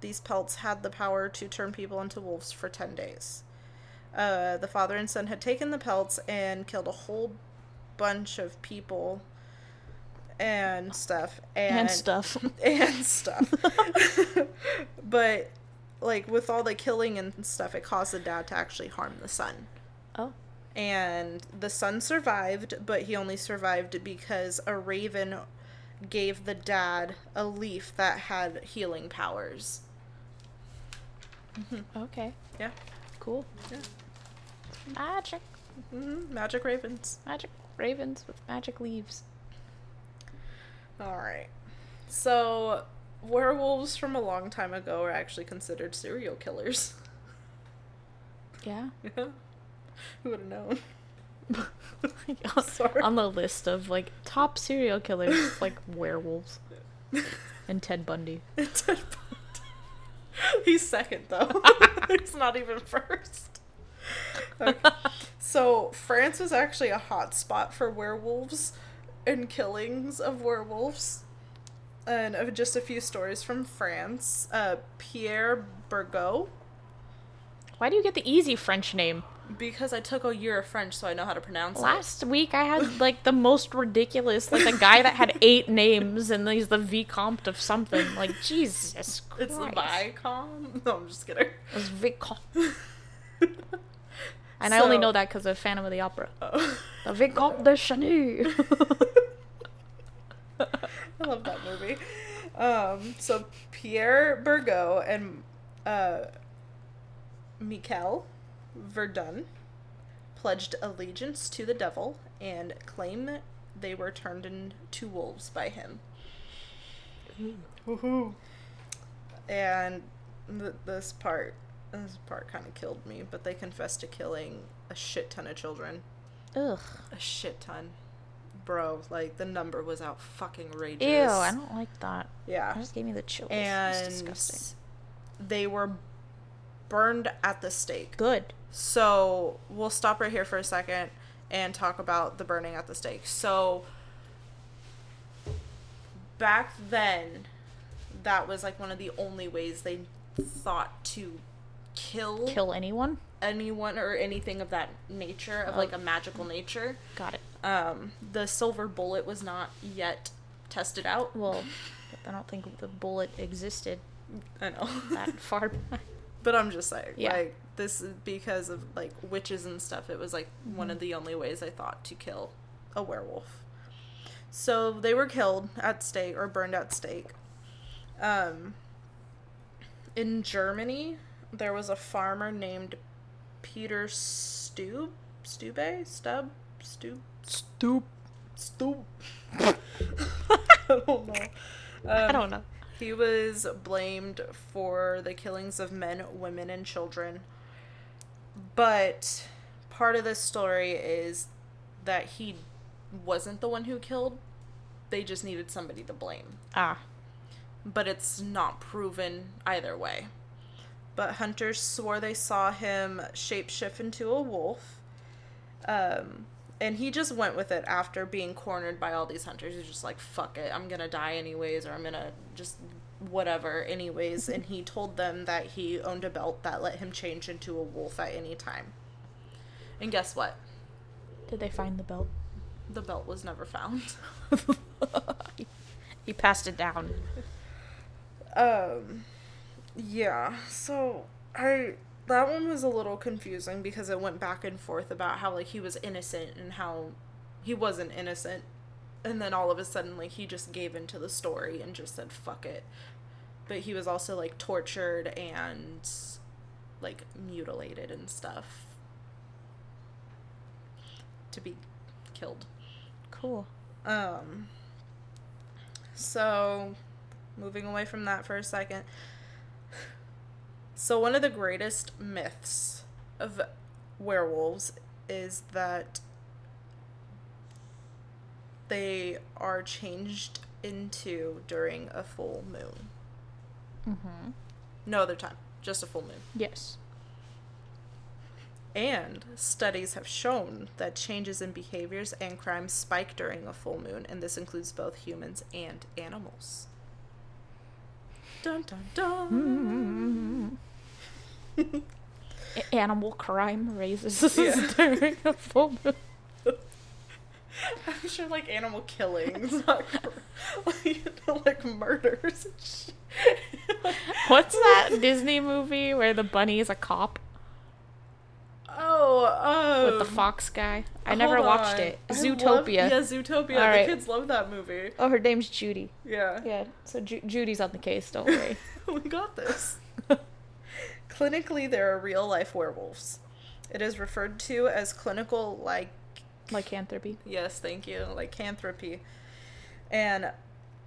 These pelts had the power to turn people into wolves for 10 days. Uh, the father and son had taken the pelts and killed a whole bunch of people and stuff. And, and stuff. [laughs] and stuff. [laughs] but, like, with all the killing and stuff, it caused the dad to actually harm the son oh. And the son survived, but he only survived because a raven gave the dad a leaf that had healing powers. Okay. Yeah. Cool. Yeah. Magic. hmm Magic ravens. Magic ravens with magic leaves. All right. So, werewolves from a long time ago are actually considered serial killers. Yeah. [laughs] Yeah. Who would have known? [laughs] Sorry. On the list of like top serial killers, like werewolves [laughs] and Ted Bundy. [laughs] Ted Bundy. He's second though. He's not even first. Okay. So France was actually a hot spot for werewolves and killings of werewolves. And of just a few stories from France. Uh, Pierre Burgot, Why do you get the easy French name? Because I took a year of French, so I know how to pronounce it. Last week I had like the most ridiculous, like a guy that had [laughs] eight names and he's the Vicomte of something. Like Jesus Christ. It's the Vicom. No, I'm just kidding. It's Vicomte. [laughs] And I only know that because of Phantom of the Opera. Oh. The Vicomte de Chagny. [laughs] I love that movie. Um, so Pierre Burgot and uh, Michael Verdun pledged allegiance to the devil and claim they were turned into wolves by him. Woohoo! And th- this part, this part kind of killed me. But they confessed to killing a shit ton of children. Ugh. A shit ton, bro. Like the number was out fucking outrageous. Ew, I don't like that. Yeah, That just gave me the chills. and it's disgusting. they were burned at the stake. Good. So we'll stop right here for a second and talk about the burning at the stake. So back then, that was like one of the only ways they thought to kill, Kill anyone? anyone or anything of that nature, of Oh. like a magical nature. Got it. Um, the silver bullet was not yet tested out. Well, I don't think the bullet existed I know. that far [laughs] back. But I'm just saying, Yeah. like this is because of like witches and stuff. It was like one Mm-hmm. of the only ways I thought to kill a werewolf. So they were killed at stake or burned at stake. Um, in Germany, there was a farmer named Peter Stube, Stube, Stub, Stube, Stoop. Stube. [laughs] I don't know. I Um, don't know. He was blamed for the killings of men, women, and children. But part of this story is that he wasn't the one who killed. They just needed somebody to blame. Ah. But it's not proven either way. But hunters swore they saw him shapeshift into a wolf. Um, and he just went with it after being cornered by all these hunters. He's just like, fuck it, I'm gonna die anyways, or I'm gonna just whatever anyways. and he told them that he owned a belt that let him change into a wolf at any time. And guess what? Did they find the belt? The belt was never found. [laughs] [laughs] he passed it down. Um, yeah. So I that one was a little confusing because it went back and forth about how like he was innocent and how he wasn't innocent, and then all of a sudden like he just gave into the story and just said fuck it. But he was also like tortured and like mutilated and stuff to be killed. Cool. Um. So, moving away from that for a second. So, one of the greatest myths of werewolves is that they are changed into during a full moon. Mm-hmm. No other time, just a full moon. Yes. And studies have shown that changes in behaviors and crimes spike during a full moon, and this includes both humans and animals. Dun dun dun. Animal crime raises Yeah. [laughs] during a full moon. I'm sure like animal killings, not [laughs] like, [laughs] like murders. and shit. What's that Disney movie where the bunny is a cop Oh, um, with the fox guy? I never watched on. it. I love- Zootopia. yeah, Zootopia. All right. The kids love that movie. Oh, her name's Judy. Yeah. Yeah, so Ju- Judy's on the case. Don't worry. [laughs] we got this. [laughs] Clinically, there are real life werewolves. It is referred to as clinical like Lycanthropy. yes, thank you, lycanthropy, and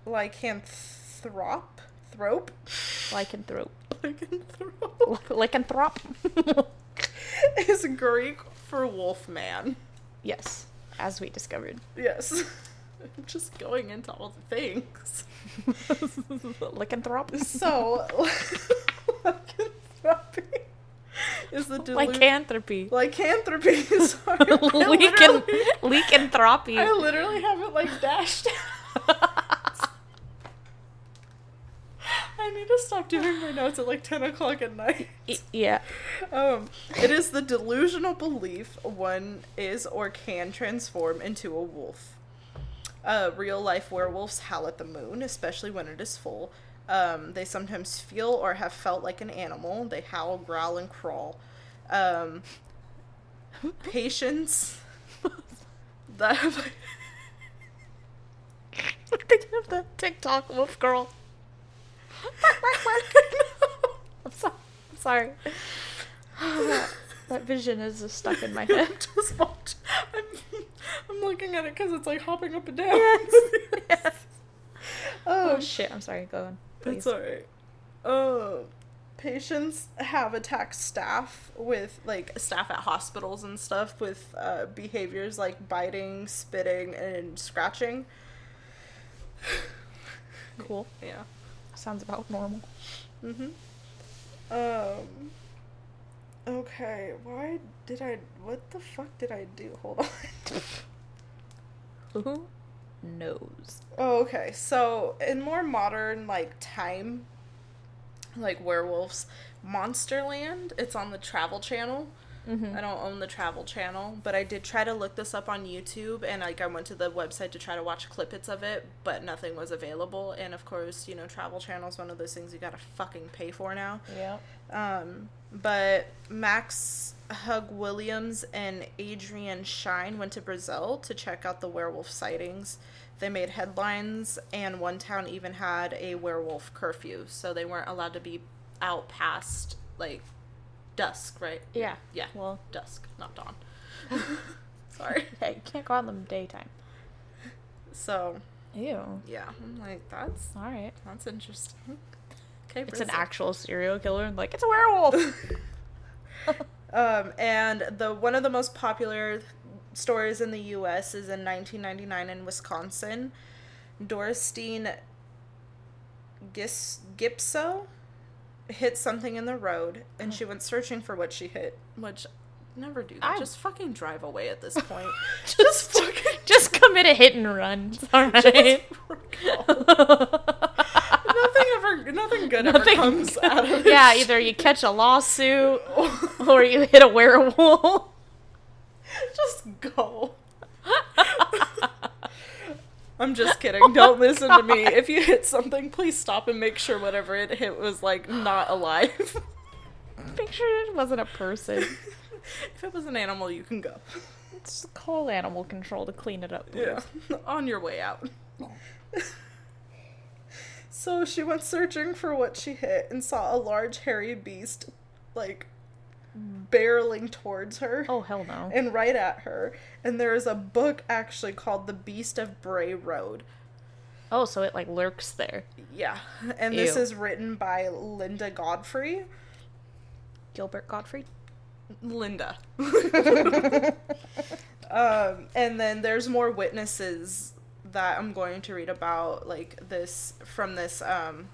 lycanthrop, thrope, Lycanthrope. [laughs] lycanthrope Lycanthrope. [laughs] is Greek for wolf man. yes, as we discovered. Yes, I'm [laughs] just going into all the things. [laughs] Lycanthrope. So, lycanthropy is the delusion. Lycanthropy. lycanthropy. Sorry, Lycan- lycanthropy. I literally have it like dashed. I need to stop doing my notes at like 10 o'clock at night. Yeah. Um, it is the delusional belief one is or can transform into a wolf. Uh, real life werewolves howl at the moon, especially when it is full. Um, they sometimes feel or have felt like an animal. They howl, growl, and crawl. Um, patients [laughs] that [laughs] have. of the TikTok wolf girl. [laughs] I'm, so- I'm sorry. [sighs] that vision is just stuck in my [laughs] head. just watch. I'm, I'm looking at it because it's like hopping up and down. Yes. [laughs] yes. Oh, Oh shit! I'm sorry. Go on. Please. It's alright. Uh, patients have attacked staff with, like, staff at hospitals and stuff with uh, behaviors like biting, spitting, and scratching. [sighs] Cool. Yeah. Sounds about normal. Mm-hmm. Um. Okay, why did I. What the fuck did I do? [laughs] Hold on. Who knows? Oh, okay. So in more modern like time, like werewolves, Monsterland. It's on the Travel Channel. Mm-hmm. I don't own the Travel Channel, but I did try to look this up on YouTube, and like I went to the website to try to watch clippets of it, but nothing was available. And of course, you know, Travel Channel is one of those things you gotta fucking pay for now. Yeah. Um, but Max Hug Williams and Adrian Shine went to Brazil to check out the werewolf sightings. They made headlines, and one town even had a werewolf curfew, so they weren't allowed to be out past like dusk, right? Yeah. Yeah. Well, Dusk, not dawn. [laughs] Sorry. yeah, you can't go out in the daytime. So Ew. yeah, I'm like that's All right. that's interesting. Okay, It's an actual serial killer, and like it's a werewolf. [laughs] [laughs] Um, and the one of the most popular stories in the U.S. is in 1999 in Wisconsin. Doristine Gis- Gipso hit something in the road, and she mm. went searching for what she hit. Which never do that. I- Just fucking drive away at this [laughs] point. just fucking- [laughs] just commit a hit and run. It's all right. [laughs] nothing ever, nothing good ever Nothing comes good. out of it. Yeah, either you catch a lawsuit or you hit a werewolf. Just go. I'm just kidding. Don't listen to me. If you hit something, please stop and make sure whatever it hit was like not alive. Make sure it wasn't a person. [laughs] if it was an animal, you can go. Just call animal control to clean it up. please. Yeah, on your way out. so she went searching for what she hit and saw a large hairy beast, like barreling towards her. Oh hell no. and right at her. And there is a book actually called The Beast of Bray Road. Oh, so it like lurks there. Yeah. And this is written by Linda Godfrey. Gilbert Godfrey? Linda. [laughs] um, and then there's more witnesses that I'm going to read about, like this from this um,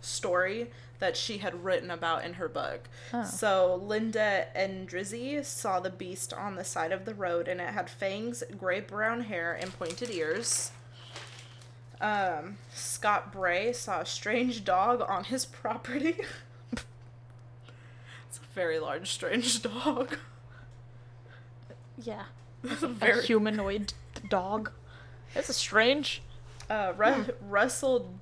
story that she had written about in her book. Oh. So Linda Endrizzi saw the beast on the side of the road, and it had fangs, gray brown hair, and pointed ears. Um, Scott Bray saw a strange dog on his [laughs] property. it's a very large, strange dog. Yeah. [laughs] It's a A very humanoid dog. This a strange. Uh, Ru- Russell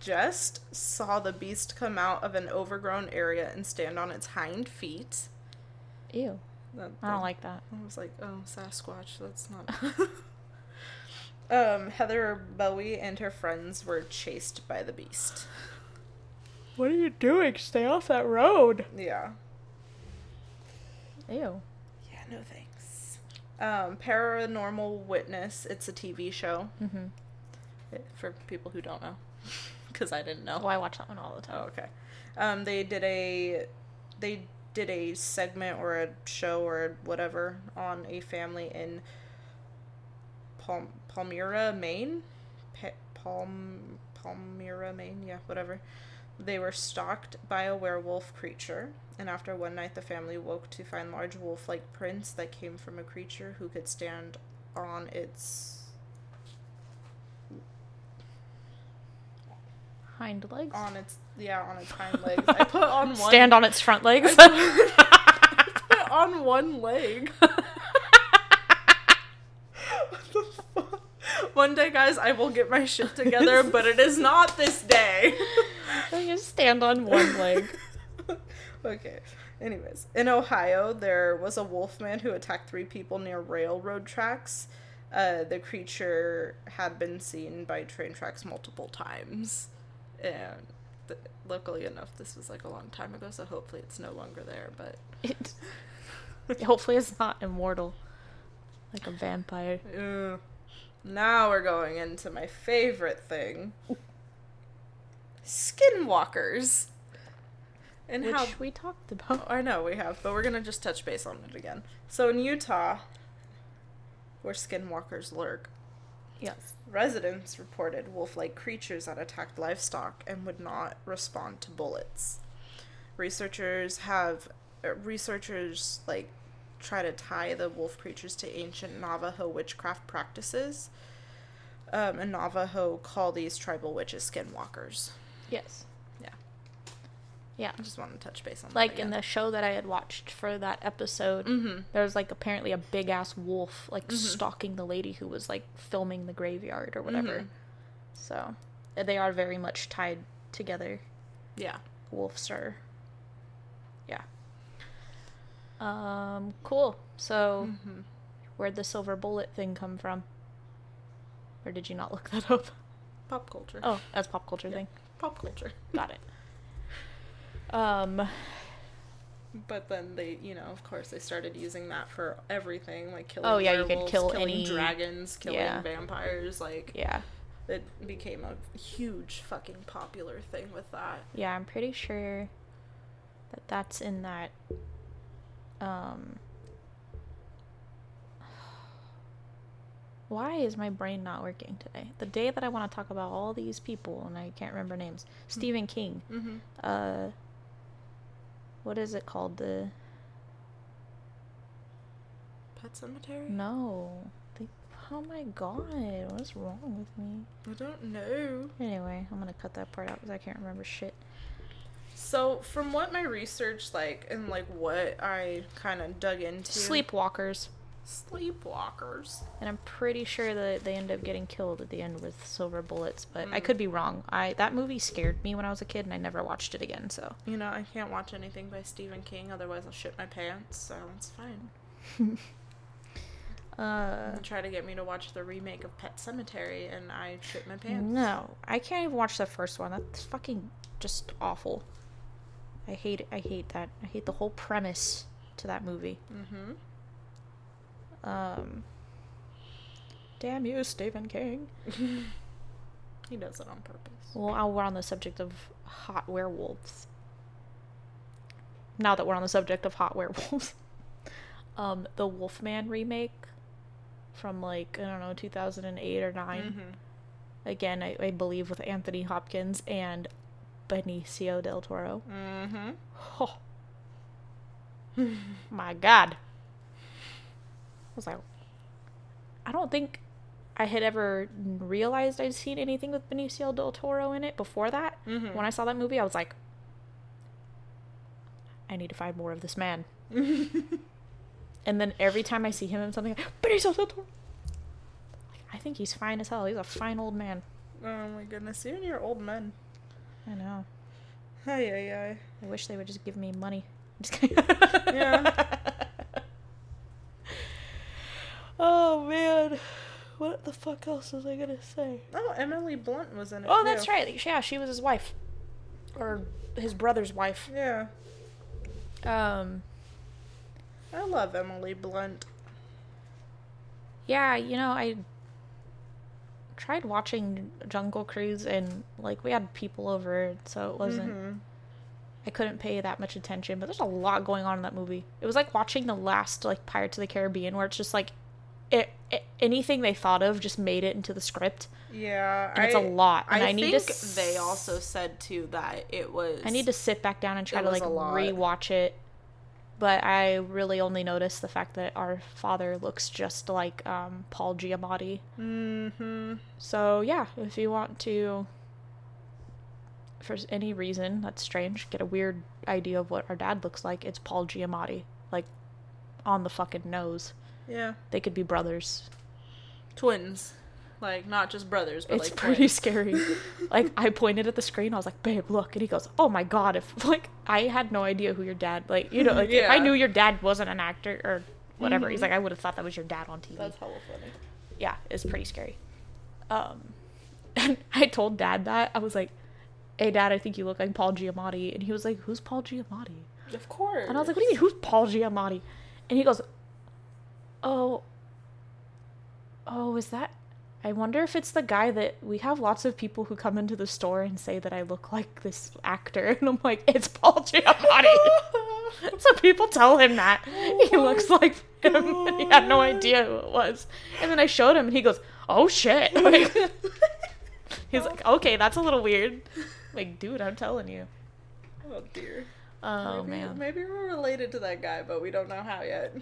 Just saw the beast come out of an overgrown area and stand on its hind feet. Ew. That- I don't like that. I was like, oh, Sasquatch, that's not. [laughs] um, Heather Bowie and her friends were chased by the beast. What are you doing? Stay off that road. Yeah. Ew. Yeah, no thanks. Um, Paranormal Witness, it's a TV show Mm-hmm. for people who don't know. Because I didn't know. Oh, I watch that one all the time. Oh, okay. Um, they did a they did a segment or a show or whatever on a family in Palm Palmyra, Maine. Pa- Palm Palmyra, Maine. Yeah, whatever. They were stalked by a werewolf creature, and after one night, the family woke to find large wolf-like prints that came from a creature who could stand on its Hind legs. on its yeah on its hind legs. I put on [laughs] one Stand on its front legs. [laughs] put on one leg. [laughs] what the fuck? One day, guys, I will get my shit together, but it is not this day. you stand on one leg. okay. Anyways, in Ohio, there was a wolfman who attacked three people near railroad tracks. uh, the creature had been seen by train tracks multiple times, and th- luckily enough, this was like a long time ago, so hopefully it's no longer there. But It, hopefully, it's not immortal, like a vampire. uh, now we're going into my favorite thing: skinwalkers, and which how we talked about. I know we have, but we're gonna just touch base on it again. So in Utah, where skinwalkers lurk, Yes. residents reported wolf-like creatures that attacked livestock and would not respond to bullets. Researchers have uh, researchers like try to tie the wolf creatures to ancient Navajo witchcraft practices. Um, and Navajo call these tribal witches skinwalkers. Yes. Yeah. I just want to touch base on Like in the show that I had watched for that episode, Mhm. there was like apparently a big ass wolf like stalking the lady who was like filming the graveyard or whatever. Mhm. So uh, they are very much tied together. yeah. Wolves are. Yeah. Um. Cool. So, Mhm. where'd the silver bullet thing come from? Or did you not look that up? Pop culture. Oh, that's pop culture Yeah. thing. Pop culture. Got it. Um. But then they, you know, of course, they started using that for everything, like killing. Oh, yeah, you could kill any- dragons, killing Yeah. vampires. Like Yeah. it became a huge fucking popular thing with that. Yeah, I'm pretty sure that that's in that. Um. [sighs] Why is my brain not working today? The day that I want to talk about all these people and I can't remember names. Stephen King. Mm-hmm. Uh. What is it called? The Pet Sematary. no. Oh my god! What's wrong with me? I don't know. Anyway, I'm gonna cut that part out because I can't remember shit. So from what my research like and like what I kind of dug into, Sleepwalkers. Sleepwalkers. And I'm pretty sure that they end up getting killed at the end with silver bullets, but I Mm. could be wrong. I that movie scared me when I was a kid, and I never watched it again. So You know, I can't watch anything by Stephen King, otherwise I'll shit my pants. So it's fine. [laughs] uh, try to get me to watch the remake of Pet Sematary, and I shit my pants. no, I can't even watch the first one. That's fucking just awful. I hate. I hate that. I hate the whole premise to that movie. Mm-hmm. Um, damn you, Stephen King. [laughs] He does it on purpose. Well, while we're on the subject of hot werewolves. Now that we're on the subject of hot werewolves, [laughs] um, the Wolfman remake from like I don't know 2008 or 9 Mm-hmm. Again, I, I believe with Anthony Hopkins and Benicio del Toro. Mm-hmm. Oh, [laughs] my God! I was like, I don't think I had ever realized I'd seen anything with Benicio del Toro in it before that. Mm-hmm. When I saw that movie, I was like, I need to find more of this man. [laughs] And then every time I see him in something, Benicio del Toro. Like, I think he's fine as hell. He's a fine old man. oh my goodness, you and your old men. I know. Ay, ay, ay. I wish they would just give me money. I'm just [laughs] kidding. Yeah. [laughs] oh man, what the fuck else was I gonna say? Oh, Emily Blunt was in it. Oh, that's too. right. Yeah, she was his wife, or his brother's wife. Yeah. Um, I love Emily Blunt. yeah, you know, I tried watching Jungle Cruise, and like we had people over, so it wasn't. Mhm. I couldn't pay that much attention, but there's a lot going on in that movie. It was like watching the last like Pirates of the Caribbean, where it's just like, it, it anything they thought of just made it into the script, Yeah, and it's a lot. And I, I, need think to. s- they also said too that it was. I need to sit back down and try to like rewatch it. But I really only noticed the fact that our father looks just like um, Paul Giamatti. Mm-hmm. So yeah, if you want to, for any reason that's strange, get a weird idea of what our dad looks like, it's Paul Giamatti, like on the fucking nose. Yeah. They could be brothers. Twins, like not just brothers, but it's like pretty twins. scary. [laughs] like I pointed at the screen, I was like, "Babe, look!" And he goes, "Oh my god!" If [laughs] like I had no idea who your dad, like you know, like if I knew your dad wasn't an actor or whatever, he's Mhm. like, I would have thought that was your dad on TV. That's hella funny. yeah, it's pretty scary. Um, [laughs] and I told Dad that I was like, "Hey, Dad, I think you look like Paul Giamatti," and he was like, "Who's Paul Giamatti?" Of course. And I was like, "What do you mean? Who's Paul Giamatti?" And he goes, "Oh, oh, is that? I wonder if it's the guy that we have lots of people who come into the store and say that I look like this actor." [laughs] And I'm like, "It's Paul Giamatti." [laughs] so people tell him that he oh looks like him, and he had no idea who it was. And then I showed him, and he goes, "Oh shit!" [laughs] Like, he's like, "Okay, that's a little weird." Like, dude, I'm telling you. Oh dear. Oh maybe, man. Maybe we're related to that guy, but we don't know how yet.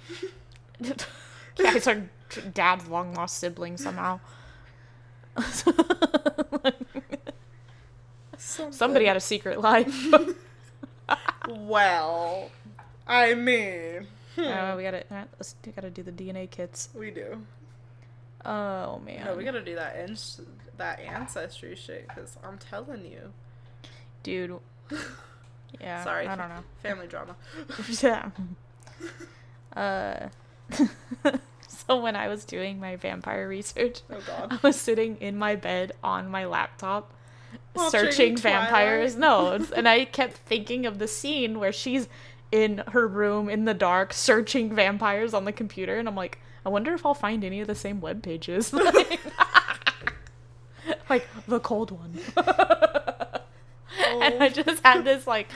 Guys are dad's long lost sibling somehow. Somebody had a secret life. [laughs] Well, I mean, Oh, we gotta, uh, let's, we gotta do the DNA kits. we do. Oh man, No, we gotta do that ins- that ancestry shit because I'm telling you. dude. [laughs] Yeah, Sorry. I don't know. Family drama. [laughs] yeah. Uh, [laughs] so when I was doing my vampire research, Oh god. [laughs] I was sitting in my bed on my laptop Watching searching vampires. Twilight. No, and I kept thinking of the scene where she's in her room in the dark searching vampires on the computer, and I'm like, I wonder if I'll find any of the same web pages. [laughs] like, like the cold one. [laughs] And I oh. just had this like,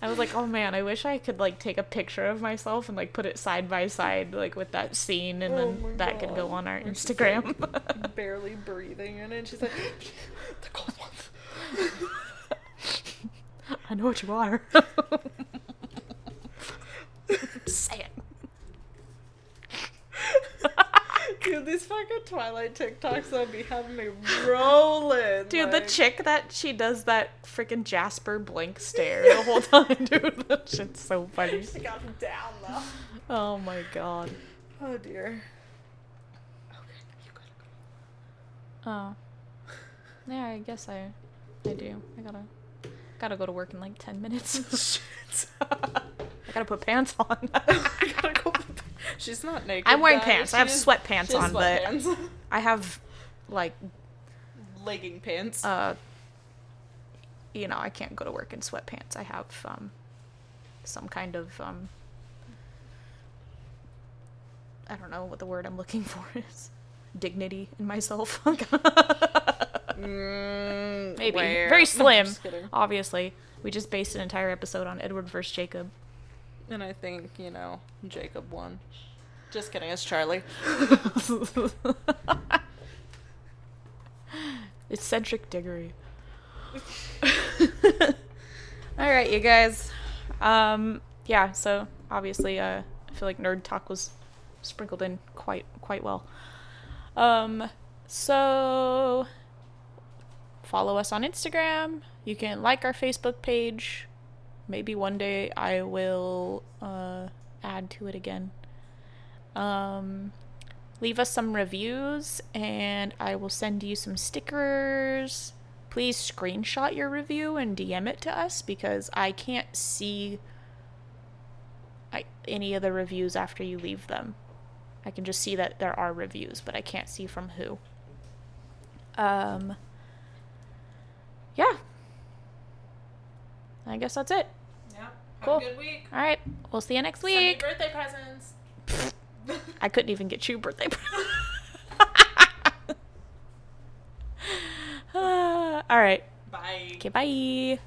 I was like, oh man, I wish I could like take a picture of myself and like put it side by side like with that scene, and Oh then that could go on our she's, Instagram. [laughs] Barely breathing in it. She's like, the cold one. [laughs] I know what you are. Say it. Dude, these fucking Twilight TikToks will be having me rolling. Dude, the chick that she does that freaking Jasper blink [laughs] stare the whole time, dude. That shit's so funny. She got him down though. Oh my god. Oh dear. Okay, you gotta Oh. Yeah, I guess I I do. I gotta gotta go to work in like ten minutes. [laughs] Shit. [laughs] I gotta put pants on. I gotta go. [laughs] She's not naked. I'm wearing guys. pants. I have is- sweatpants she on, but. [laughs] I have like legging pants. uh you know, I can't go to work in sweatpants. I have um some kind of um I don't know what the word I'm looking [laughs] for is. Dignity in myself. Mm, Maybe. where? Very I'm slim. just. Obviously. We just based an entire episode on Edward versus Jacob. And I think you know Jacob won. Just kidding. It's Charlie. [laughs] it's Cedric Diggory. [laughs] All right, you guys. Um, yeah. So obviously, uh, I feel like nerd talk was sprinkled in quite quite well. Um, so follow us on Instagram. You can like our Facebook page. Maybe one day I will uh, add to it again. Um, leave us some reviews and I will send you some stickers. Please screenshot your review and DM it to us because I can't see I, any of the reviews after you leave them. I can just see that there are reviews, but I can't see from who. Um, yeah. I guess that's it. Cool. a good week. All right. We'll see you next Send me week. birthday presents. [laughs] I couldn't even get you birthday present. [laughs] [laughs] All right. Bye. Okay, bye.